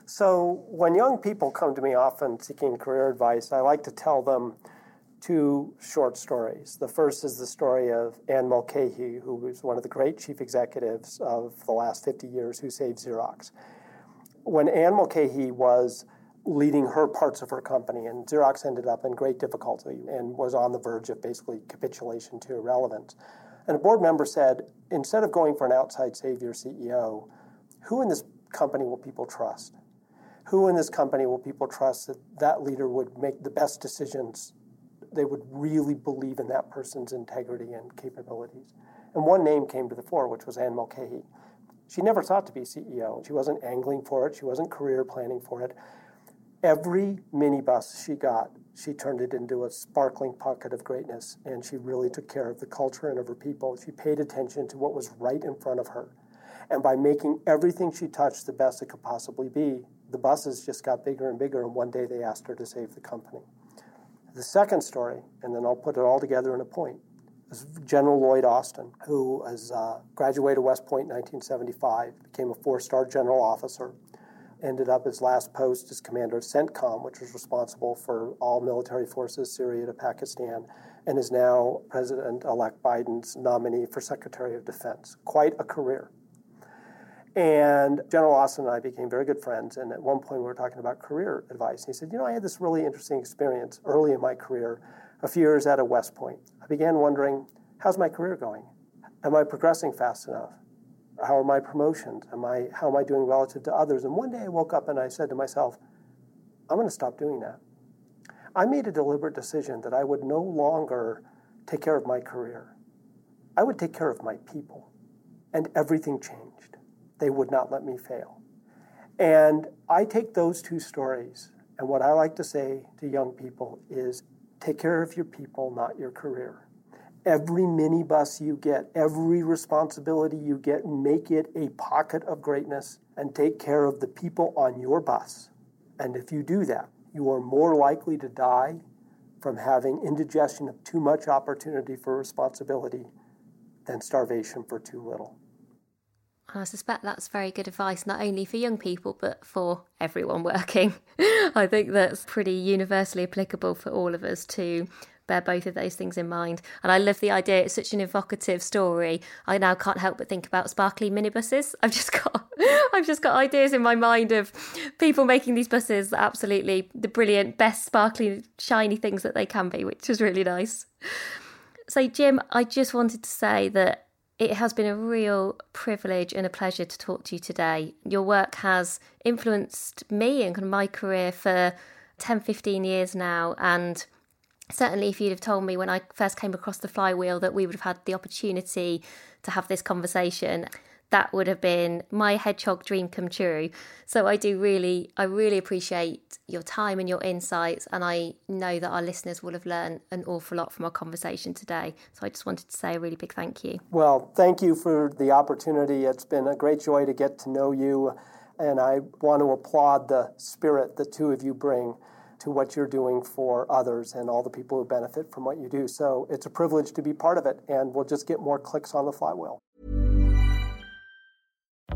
So when young people come to me often seeking career advice, I like to tell them two short stories. The first is the story of Anne Mulcahy, who was one of the great chief executives of the last 50 years who saved Xerox. When Anne Mulcahy was leading her parts of her company, and Xerox ended up in great difficulty and was on the verge of basically capitulation to irrelevance. And a board member said, instead of going for an outside savior CEO, who in this company will people trust? Who in this company will people trust that that leader would make the best decisions they would really believe in that person's integrity and capabilities. And one name came to the fore, which was Anne Mulcahy. She never sought to be CEO. She wasn't angling for it. She wasn't career planning for it. Every minibus she got, she turned it into a sparkling pocket of greatness, and she really took care of the culture and of her people. She paid attention to what was right in front of her. And by making everything she touched the best it could possibly be, the buses just got bigger and bigger, and one day they asked her to save the company. The second story, and then I'll put it all together in a point, is General Lloyd Austin, who has uh, graduated West Point in 1975, became a four-star general officer, ended up his last post as commander of CENTCOM, which was responsible for all military forces Syria to Pakistan, and is now President-elect Biden's nominee for Secretary of Defense. Quite a career. And General Austin and I became very good friends. And at one point, we were talking about career advice. And he said, You know, I had this really interesting experience early in my career, a few years out of West Point. I began wondering, How's my career going? Am I progressing fast enough? How are my promotions? Am I, how am I doing relative to others? And one day I woke up and I said to myself, I'm going to stop doing that. I made a deliberate decision that I would no longer take care of my career. I would take care of my people. And everything changed they would not let me fail. And I take those two stories, and what I like to say to young people is take care of your people, not your career. Every minibus you get, every responsibility you get, make it a pocket of greatness and take care of the people on your bus. And if you do that, you are more likely to die from having indigestion of too much opportunity for responsibility than starvation for too little. I suspect that's very good advice, not only for young people, but for everyone working. I think that's pretty universally applicable for all of us to bear both of those things in mind. And I love the idea. It's such an evocative story. I now can't help but think about sparkly minibuses. I've just got I've just got ideas in my mind of people making these buses absolutely the brilliant, best sparkly, shiny things that they can be, which is really nice. So Jim, I just wanted to say that it has been a real privilege and a pleasure to talk to you today. Your work has influenced me and my career for 10, 15 years now. And certainly if you'd have told me when I first came across the flywheel that we would have had the opportunity to have this conversation, that would have been my hedgehog dream come true. So I do really, I really appreciate your time and your insights, and I know that our listeners will have learned an awful lot from our conversation today. So I just wanted to say a really big thank you. Well, thank you for the opportunity. It's been a great joy to get to know you, and I want to applaud the spirit the two of you bring to what you're doing for others and all the people who benefit from what you do. So it's a privilege to be part of it, and we'll just get more clicks on the flywheel.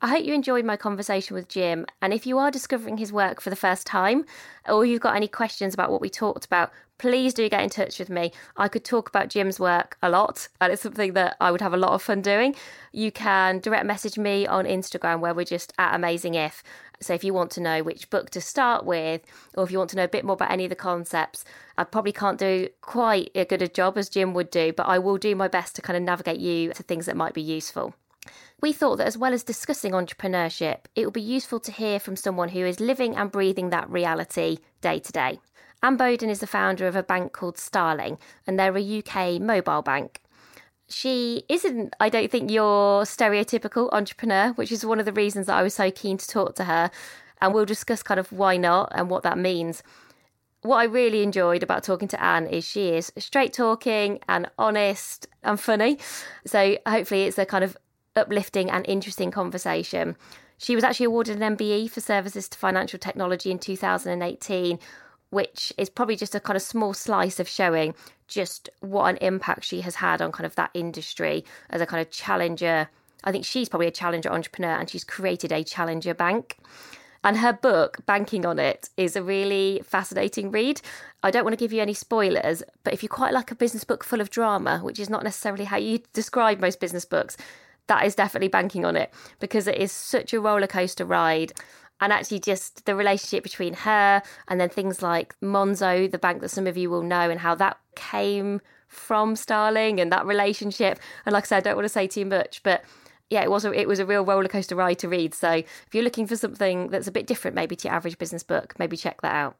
I hope you enjoyed my conversation with Jim. And if you are discovering his work for the first time, or you've got any questions about what we talked about, please do get in touch with me. I could talk about Jim's work a lot, and it's something that I would have a lot of fun doing. You can direct message me on Instagram, where we're just at Amazing If. So if you want to know which book to start with, or if you want to know a bit more about any of the concepts, I probably can't do quite as good a job as Jim would do, but I will do my best to kind of navigate you to things that might be useful. We thought that as well as discussing entrepreneurship, it would be useful to hear from someone who is living and breathing that reality day to day. Anne Boden is the founder of a bank called Starling, and they're a UK mobile bank. She isn't, I don't think, your stereotypical entrepreneur, which is one of the reasons that I was so keen to talk to her. And we'll discuss kind of why not and what that means. What I really enjoyed about talking to Anne is she is straight talking and honest and funny. So hopefully it's a kind of uplifting and interesting conversation. She was actually awarded an MBE for services to financial technology in 2018, which is probably just a kind of small slice of showing just what an impact she has had on kind of that industry as a kind of challenger. I think she's probably a challenger entrepreneur and she's created a challenger bank. And her book, Banking on It, is a really fascinating read. I don't want to give you any spoilers, but if you quite like a business book full of drama, which is not necessarily how you describe most business books, that is definitely banking on it because it is such a roller coaster ride. And actually, just the relationship between her and then things like Monzo, the bank that some of you will know, and how that came from Starling and that relationship. And like I said, I don't want to say too much, but yeah, it was a, it was a real roller coaster ride to read. So if you're looking for something that's a bit different, maybe to your average business book, maybe check that out.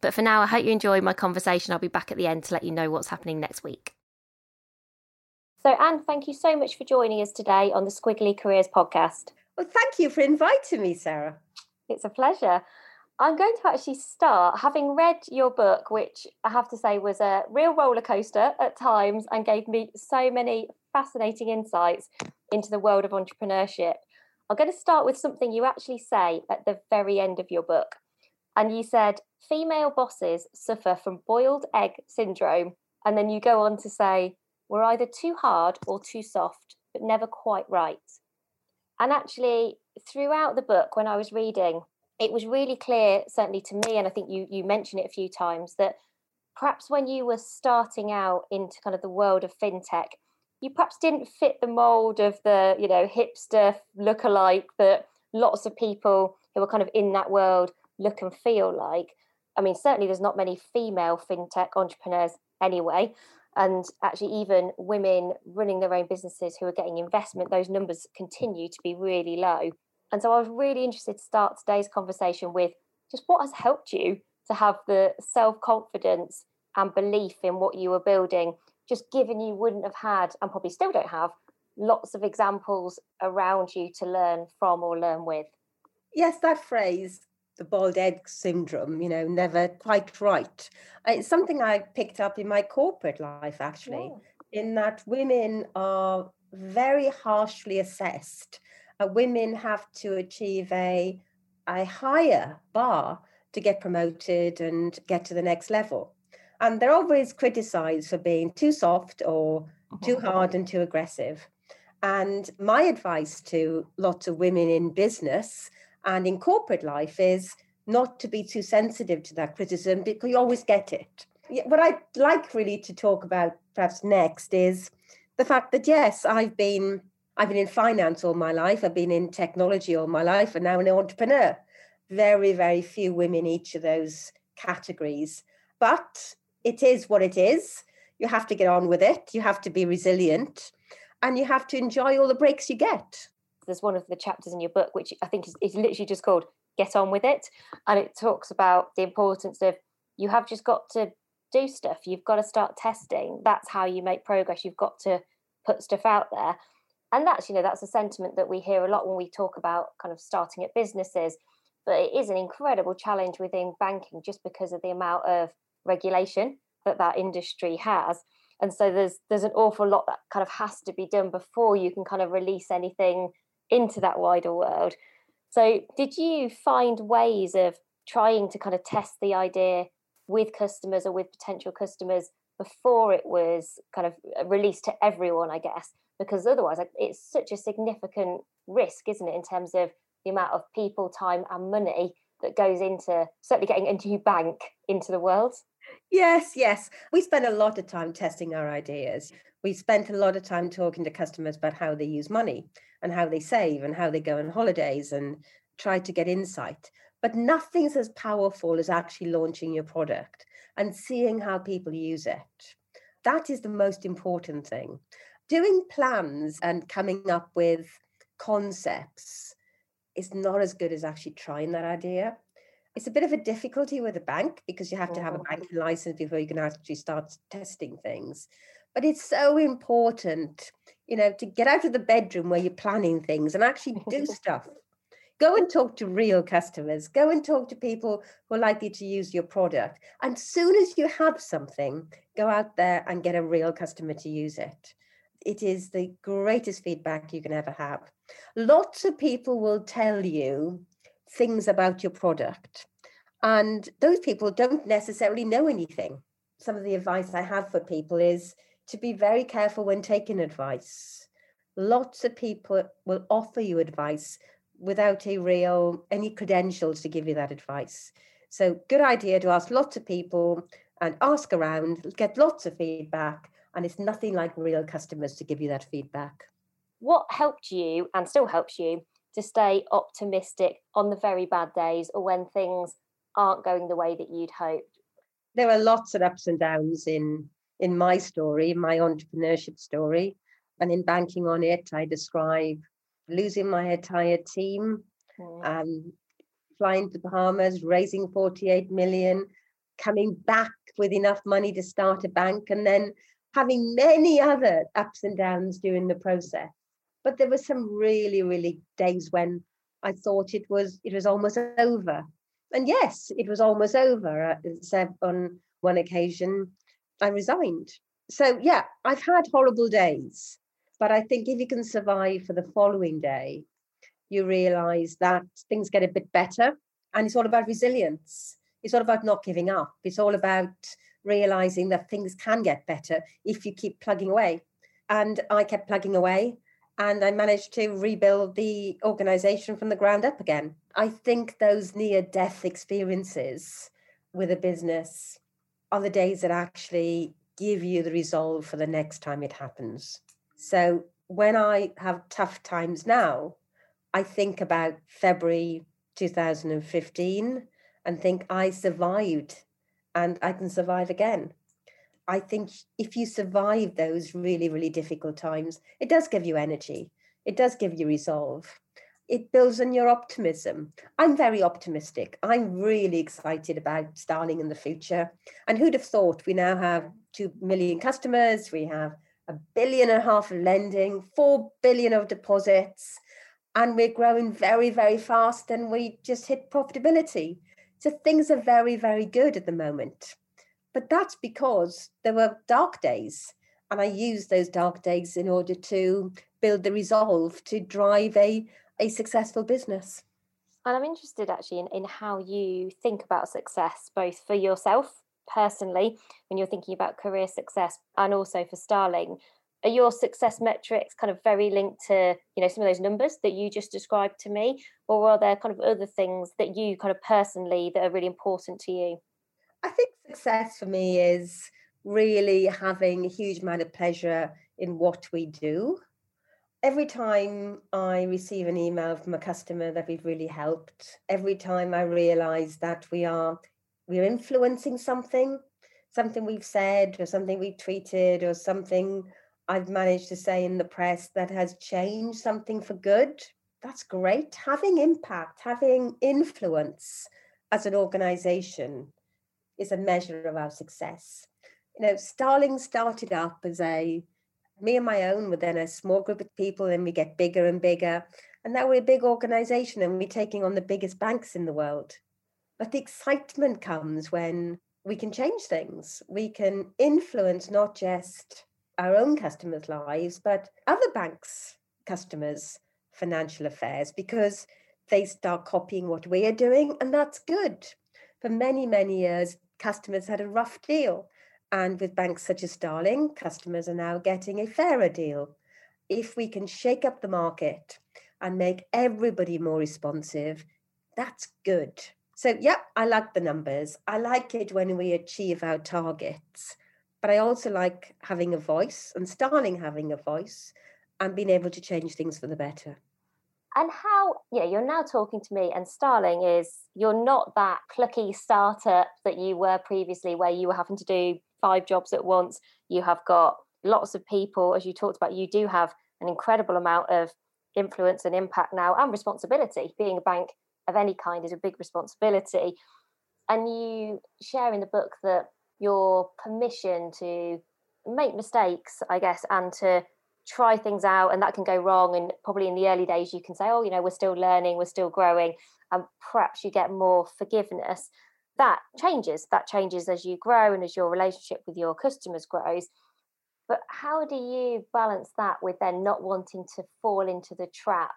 But for now, I hope you enjoyed my conversation. I'll be back at the end to let you know what's happening next week. So, Anne, thank you so much for joining us today on the Squiggly Careers podcast. Well, thank you for inviting me, Sarah. It's a pleasure. I'm going to actually start having read your book, which I have to say was a real roller coaster at times and gave me so many fascinating insights into the world of entrepreneurship. I'm going to start with something you actually say at the very end of your book. And you said female bosses suffer from boiled egg syndrome. And then you go on to say, were either too hard or too soft, but never quite right. And actually, throughout the book, when I was reading, it was really clear, certainly to me, and I think you you mentioned it a few times, that perhaps when you were starting out into kind of the world of fintech, you perhaps didn't fit the mold of the, you know, hipster look-alike that lots of people who are kind of in that world look and feel like. I mean, certainly there's not many female fintech entrepreneurs anyway. And actually, even women running their own businesses who are getting investment, those numbers continue to be really low. And so I was really interested to start today's conversation with just what has helped you to have the self confidence and belief in what you were building, just given you wouldn't have had, and probably still don't have, lots of examples around you to learn from or learn with. Yes, that phrase, the bald egg syndrome, you know, never quite right. It's something I picked up in my corporate life, actually, yeah. in that women are very harshly assessed. Uh, women have to achieve a, a higher bar to get promoted and get to the next level. And they're always criticized for being too soft or too hard and too aggressive. And my advice to lots of women in business and in corporate life is not to be too sensitive to that criticism because you always get it. What I'd like really to talk about perhaps next is the fact that yes, I've been I've been in finance all my life, I've been in technology all my life, and now an entrepreneur. Very, very few women each of those categories. But it is what it is. You have to get on with it. You have to be resilient and you have to enjoy all the breaks you get. There's one of the chapters in your book, which I think is, is literally just called Get On With It. And it talks about the importance of you have just got to do stuff. You've got to start testing. That's how you make progress. You've got to put stuff out there. And that's, you know, that's a sentiment that we hear a lot when we talk about kind of starting at businesses. But it is an incredible challenge within banking just because of the amount of regulation that that industry has and so there's there's an awful lot that kind of has to be done before you can kind of release anything into that wider world. So did you find ways of trying to kind of test the idea with customers or with potential customers before it was kind of uh, released to everyone i guess? Because otherwise it's such a significant risk isn't it in terms of the amount of people time and money that goes into certainly getting into new bank into the world Yes, yes. We spend a lot of time testing our ideas. We spent a lot of time talking to customers about how they use money and how they save and how they go on holidays and try to get insight. But nothing's as powerful as actually launching your product and seeing how people use it. That is the most important thing. Doing plans and coming up with concepts is not as good as actually trying that idea it's a bit of a difficulty with a bank because you have to have a oh. banking license before you can actually start testing things. But it's so important, you know, to get out of the bedroom where you're planning things and actually do stuff. Go and talk to real customers. Go and talk to people who are likely to use your product. And as soon as you have something, go out there and get a real customer to use it. It is the greatest feedback you can ever have. Lots of people will tell you things about your product. And those people don't necessarily know anything. Some of the advice I have for people is to be very careful when taking advice. Lots of people will offer you advice without a real any credentials to give you that advice. So good idea to ask lots of people and ask around, get lots of feedback, and it's nothing like real customers to give you that feedback. What helped you and still helps you to stay optimistic on the very bad days or when things aren't going the way that you'd hoped? There are lots of ups and downs in in my story, my entrepreneurship story, and in banking on it, I describe losing my entire team, mm. um, flying to the Bahamas, raising 48 million, coming back with enough money to start a bank, and then having many other ups and downs during the process. But there were some really, really days when I thought it was it was almost over. And yes, it was almost over. Uh, on one occasion, I resigned. So yeah, I've had horrible days, but I think if you can survive for the following day, you realize that things get a bit better. And it's all about resilience. It's all about not giving up. It's all about realizing that things can get better if you keep plugging away. And I kept plugging away and I managed to rebuild the organization from the ground up again. I think those near death experiences with a business are the days that actually give you the resolve for the next time it happens. So when I have tough times now, I think about February 2015 and think I survived and I can survive again. I think if you survive those really, really difficult times, it does give you energy. It does give you resolve. It builds on your optimism. I'm very optimistic. I'm really excited about Starling in the future. And who'd have thought we now have 2 million customers, we have a billion and a half of lending, 4 billion of deposits, and we're growing very, very fast and we just hit profitability. So things are very, very good at the moment. But that's because there were dark days. And I used those dark days in order to build the resolve to drive a, a successful business. And I'm interested actually in, in how you think about success, both for yourself personally, when you're thinking about career success, and also for Starling. Are your success metrics kind of very linked to, you know, some of those numbers that you just described to me? Or are there kind of other things that you kind of personally that are really important to you? I think success for me is really having a huge amount of pleasure in what we do. Every time I receive an email from a customer that we've really helped, every time I realize that we are we're influencing something, something we've said or something we've tweeted or something I've managed to say in the press that has changed something for good. That's great. Having impact, having influence as an organization is a measure of our success. You know, Starling started up as a me and my own were then a small group of people, and we get bigger and bigger. And now we're a big organization and we're taking on the biggest banks in the world. But the excitement comes when we can change things. We can influence not just our own customers' lives, but other banks' customers' financial affairs because they start copying what we are doing, and that's good. For many, many years, customers had a rough deal. And with banks such as Starling, customers are now getting a fairer deal. If we can shake up the market and make everybody more responsive, that's good. So, yeah, I like the numbers. I like it when we achieve our targets. But I also like having a voice and Starling having a voice and being able to change things for the better and how you know you're now talking to me and starling is you're not that plucky startup that you were previously where you were having to do five jobs at once. You have got lots of people as you talked about you do have an incredible amount of influence and impact now and responsibility. Being a bank of any kind is a big responsibility. And you share in the book that your permission to make mistakes i guess and to try things out and that can go wrong and probably in the early days you can say oh you know we're still learning we're still growing and perhaps you get more forgiveness. That changes that changes as you grow and as your relationship with your customers grows. But how do you balance that with then not wanting to fall into the trap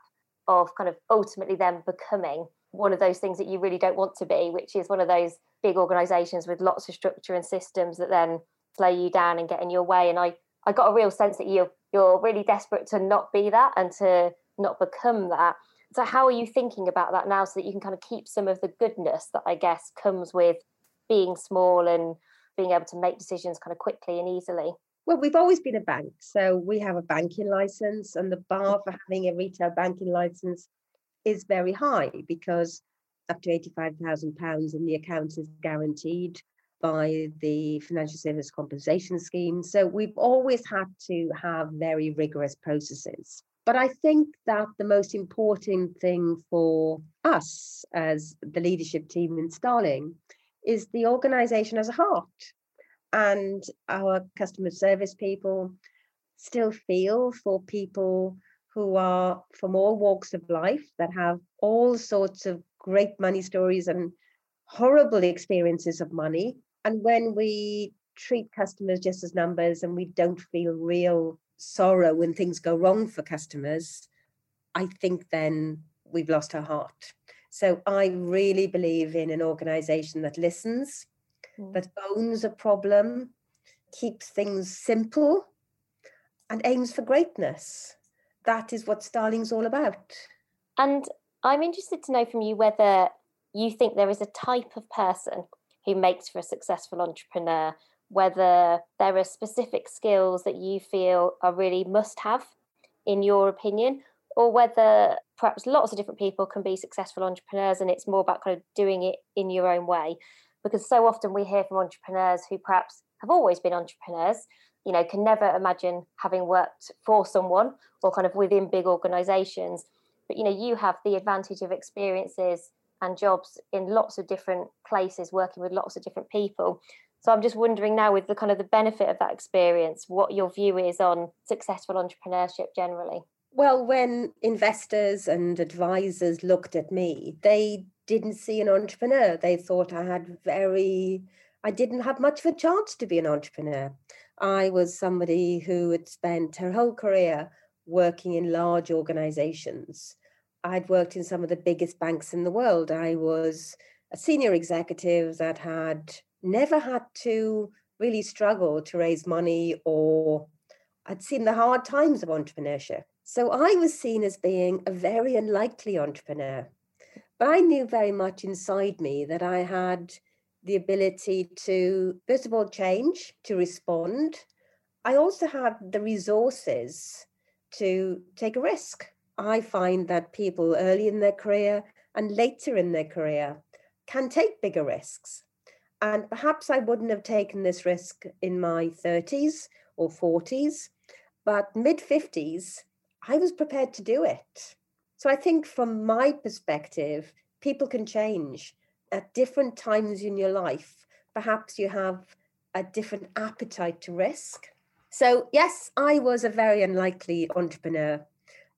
of kind of ultimately then becoming one of those things that you really don't want to be which is one of those big organizations with lots of structure and systems that then slow you down and get in your way? And i i got a real sense that you're you're really desperate to not be that and to not become that. So, how are you thinking about that now so that you can kind of keep some of the goodness that I guess comes with being small and being able to make decisions kind of quickly and easily? Well, we've always been a bank. So, we have a banking license, and the bar for having a retail banking license is very high because up to £85,000 in the account is guaranteed by the Financial Service Compensation Scheme. So we've always had to have very rigorous processes. But I think that the most important thing for us as the leadership team in Starling is the organization as a heart. And our customer service people still feel for people who are from all walks of life that have all sorts of great money stories and horrible experiences of money and when we treat customers just as numbers and we don't feel real sorrow when things go wrong for customers, I think then we've lost our heart. So I really believe in an organization that listens, mm. that owns a problem, keeps things simple, and aims for greatness. That is what Starling's all about. And I'm interested to know from you whether you think there is a type of person who makes for a successful entrepreneur whether there are specific skills that you feel are really must have in your opinion, or whether perhaps lots of different people can be successful entrepreneurs and it's more about kind of doing it in your own way. Because so often we hear from entrepreneurs who perhaps have always been entrepreneurs, you know, can never imagine having worked for someone or kind of within big organizations. But, you know, you have the advantage of experiences and jobs in lots of different places, working with lots of different people. So I'm just wondering now, with the kind of the benefit of that experience, what your view is on successful entrepreneurship generally. Well, when investors and advisors looked at me, they didn't see an entrepreneur. They thought I had very, I didn't have much of a chance to be an entrepreneur. I was somebody who had spent her whole career working in large organizations. I'd worked in some of the biggest banks in the world. I was a senior executive that had never had to really struggle to raise money or I'd seen the hard times of entrepreneurship. So I was seen as being a very unlikely entrepreneur. But I knew very much inside me that I had the ability to, first of all, change, to respond. I also had the resources to take a risk. I find that people early in their career and later in their career can take bigger risks. And perhaps I wouldn't have taken this risk in my 30s or 40s, but mid 50s, I was prepared to do it. So I think from my perspective, people can change at different times in your life. Perhaps you have a different appetite to risk. So, yes, I was a very unlikely entrepreneur,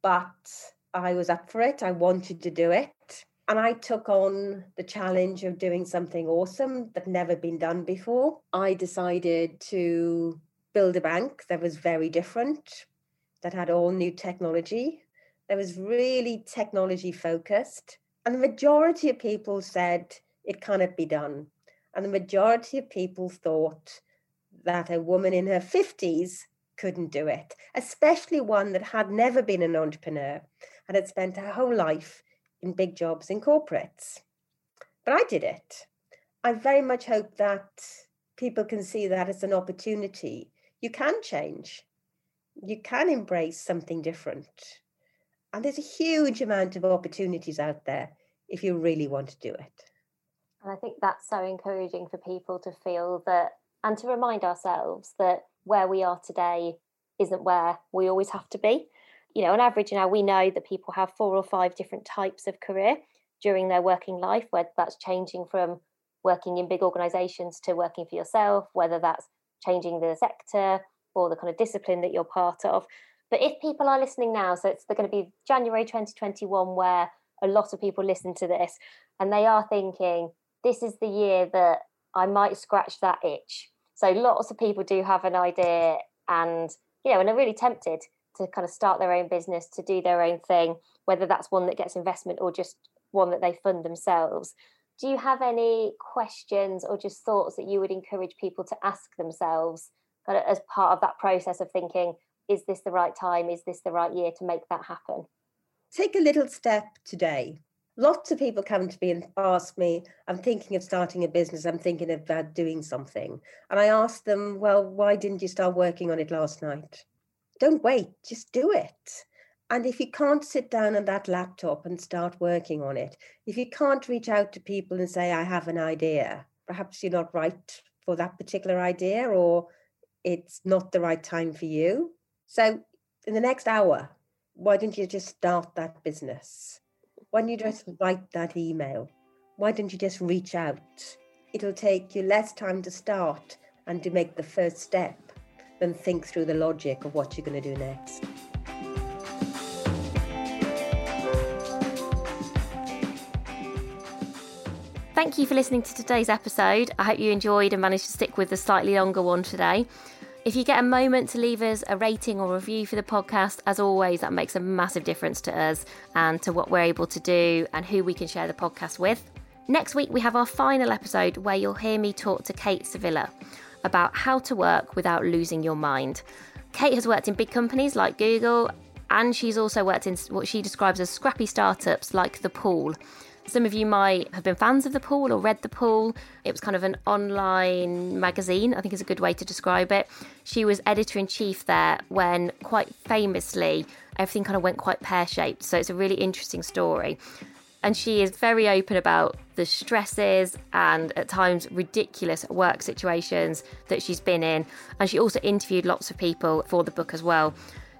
but I was up for it. I wanted to do it. And I took on the challenge of doing something awesome that never been done before. I decided to build a bank that was very different, that had all new technology, that was really technology focused. And the majority of people said it cannot be done. And the majority of people thought that a woman in her 50s couldn't do it, especially one that had never been an entrepreneur and had spent her whole life in big jobs in corporates. But I did it. I very much hope that people can see that as an opportunity. You can change, you can embrace something different. And there's a huge amount of opportunities out there if you really want to do it. And I think that's so encouraging for people to feel that and to remind ourselves that where we are today isn't where we always have to be you know, on average now we know that people have four or five different types of career during their working life, whether that's changing from working in big organizations to working for yourself, whether that's changing the sector or the kind of discipline that you're part of. But if people are listening now, so it's going to be January 2021 where a lot of people listen to this and they are thinking, this is the year that I might scratch that itch. So lots of people do have an idea and, you know, and are really tempted to kind of start their own business, to do their own thing, whether that's one that gets investment or just one that they fund themselves. Do you have any questions or just thoughts that you would encourage people to ask themselves kind of as part of that process of thinking, is this the right time? Is this the right year to make that happen? Take a little step today. Lots of people come to me and ask me, I'm thinking of starting a business, I'm thinking about uh, doing something. And I ask them, well, why didn't you start working on it last night? don't wait, just do it. And if you can't sit down on that laptop and start working on it, if you can't reach out to people and say, I have an idea, perhaps you're not right for that particular idea or it's not the right time for you. So, in the next hour, why don't you just start that business? Why don't you just write that email? Why don't you just reach out? It'll take you less time to start and to make the first step than think through the logic of what you're going to do next. Thank you for listening to today's episode. I hope you enjoyed and managed to stick with the slightly longer one today. If you get a moment to leave us a rating or review for the podcast, as always, that makes a massive difference to us and to what we're able to do and who we can share the podcast with. Next week, we have our final episode where you'll hear me talk to Cate Sevilla about how to work without losing your mind. Cate has worked in big companies like Google, and she's also worked in what she describes as scrappy startups like The Pool. Some of you might have been fans of The Pool or read The Pool. It was kind of an online magazine, I think is a good way to describe it. She was editor in chief there when, quite famously, everything kind of went quite pear shaped. So it's a really interesting story. And she is very open about the stresses and at times ridiculous work situations that she's been in. And she also interviewed lots of people for the book as well,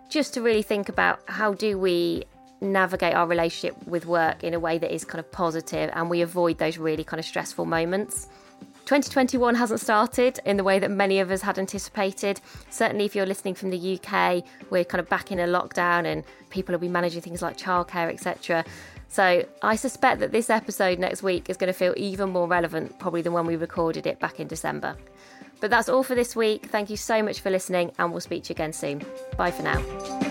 just to really think about how do we navigate our relationship with work in a way that is kind of positive and we avoid those really kind of stressful moments. 2021 hasn't started in the way that many of us had anticipated. Certainly, if you're listening from the UK, we're kind of back in a lockdown and people will be managing things like childcare, etc. So I suspect that this episode next week is going to feel even more relevant, probably than when we recorded it back in December. But that's all for this week. Thank you so much for listening, and we'll speak to you again soon. Bye for now.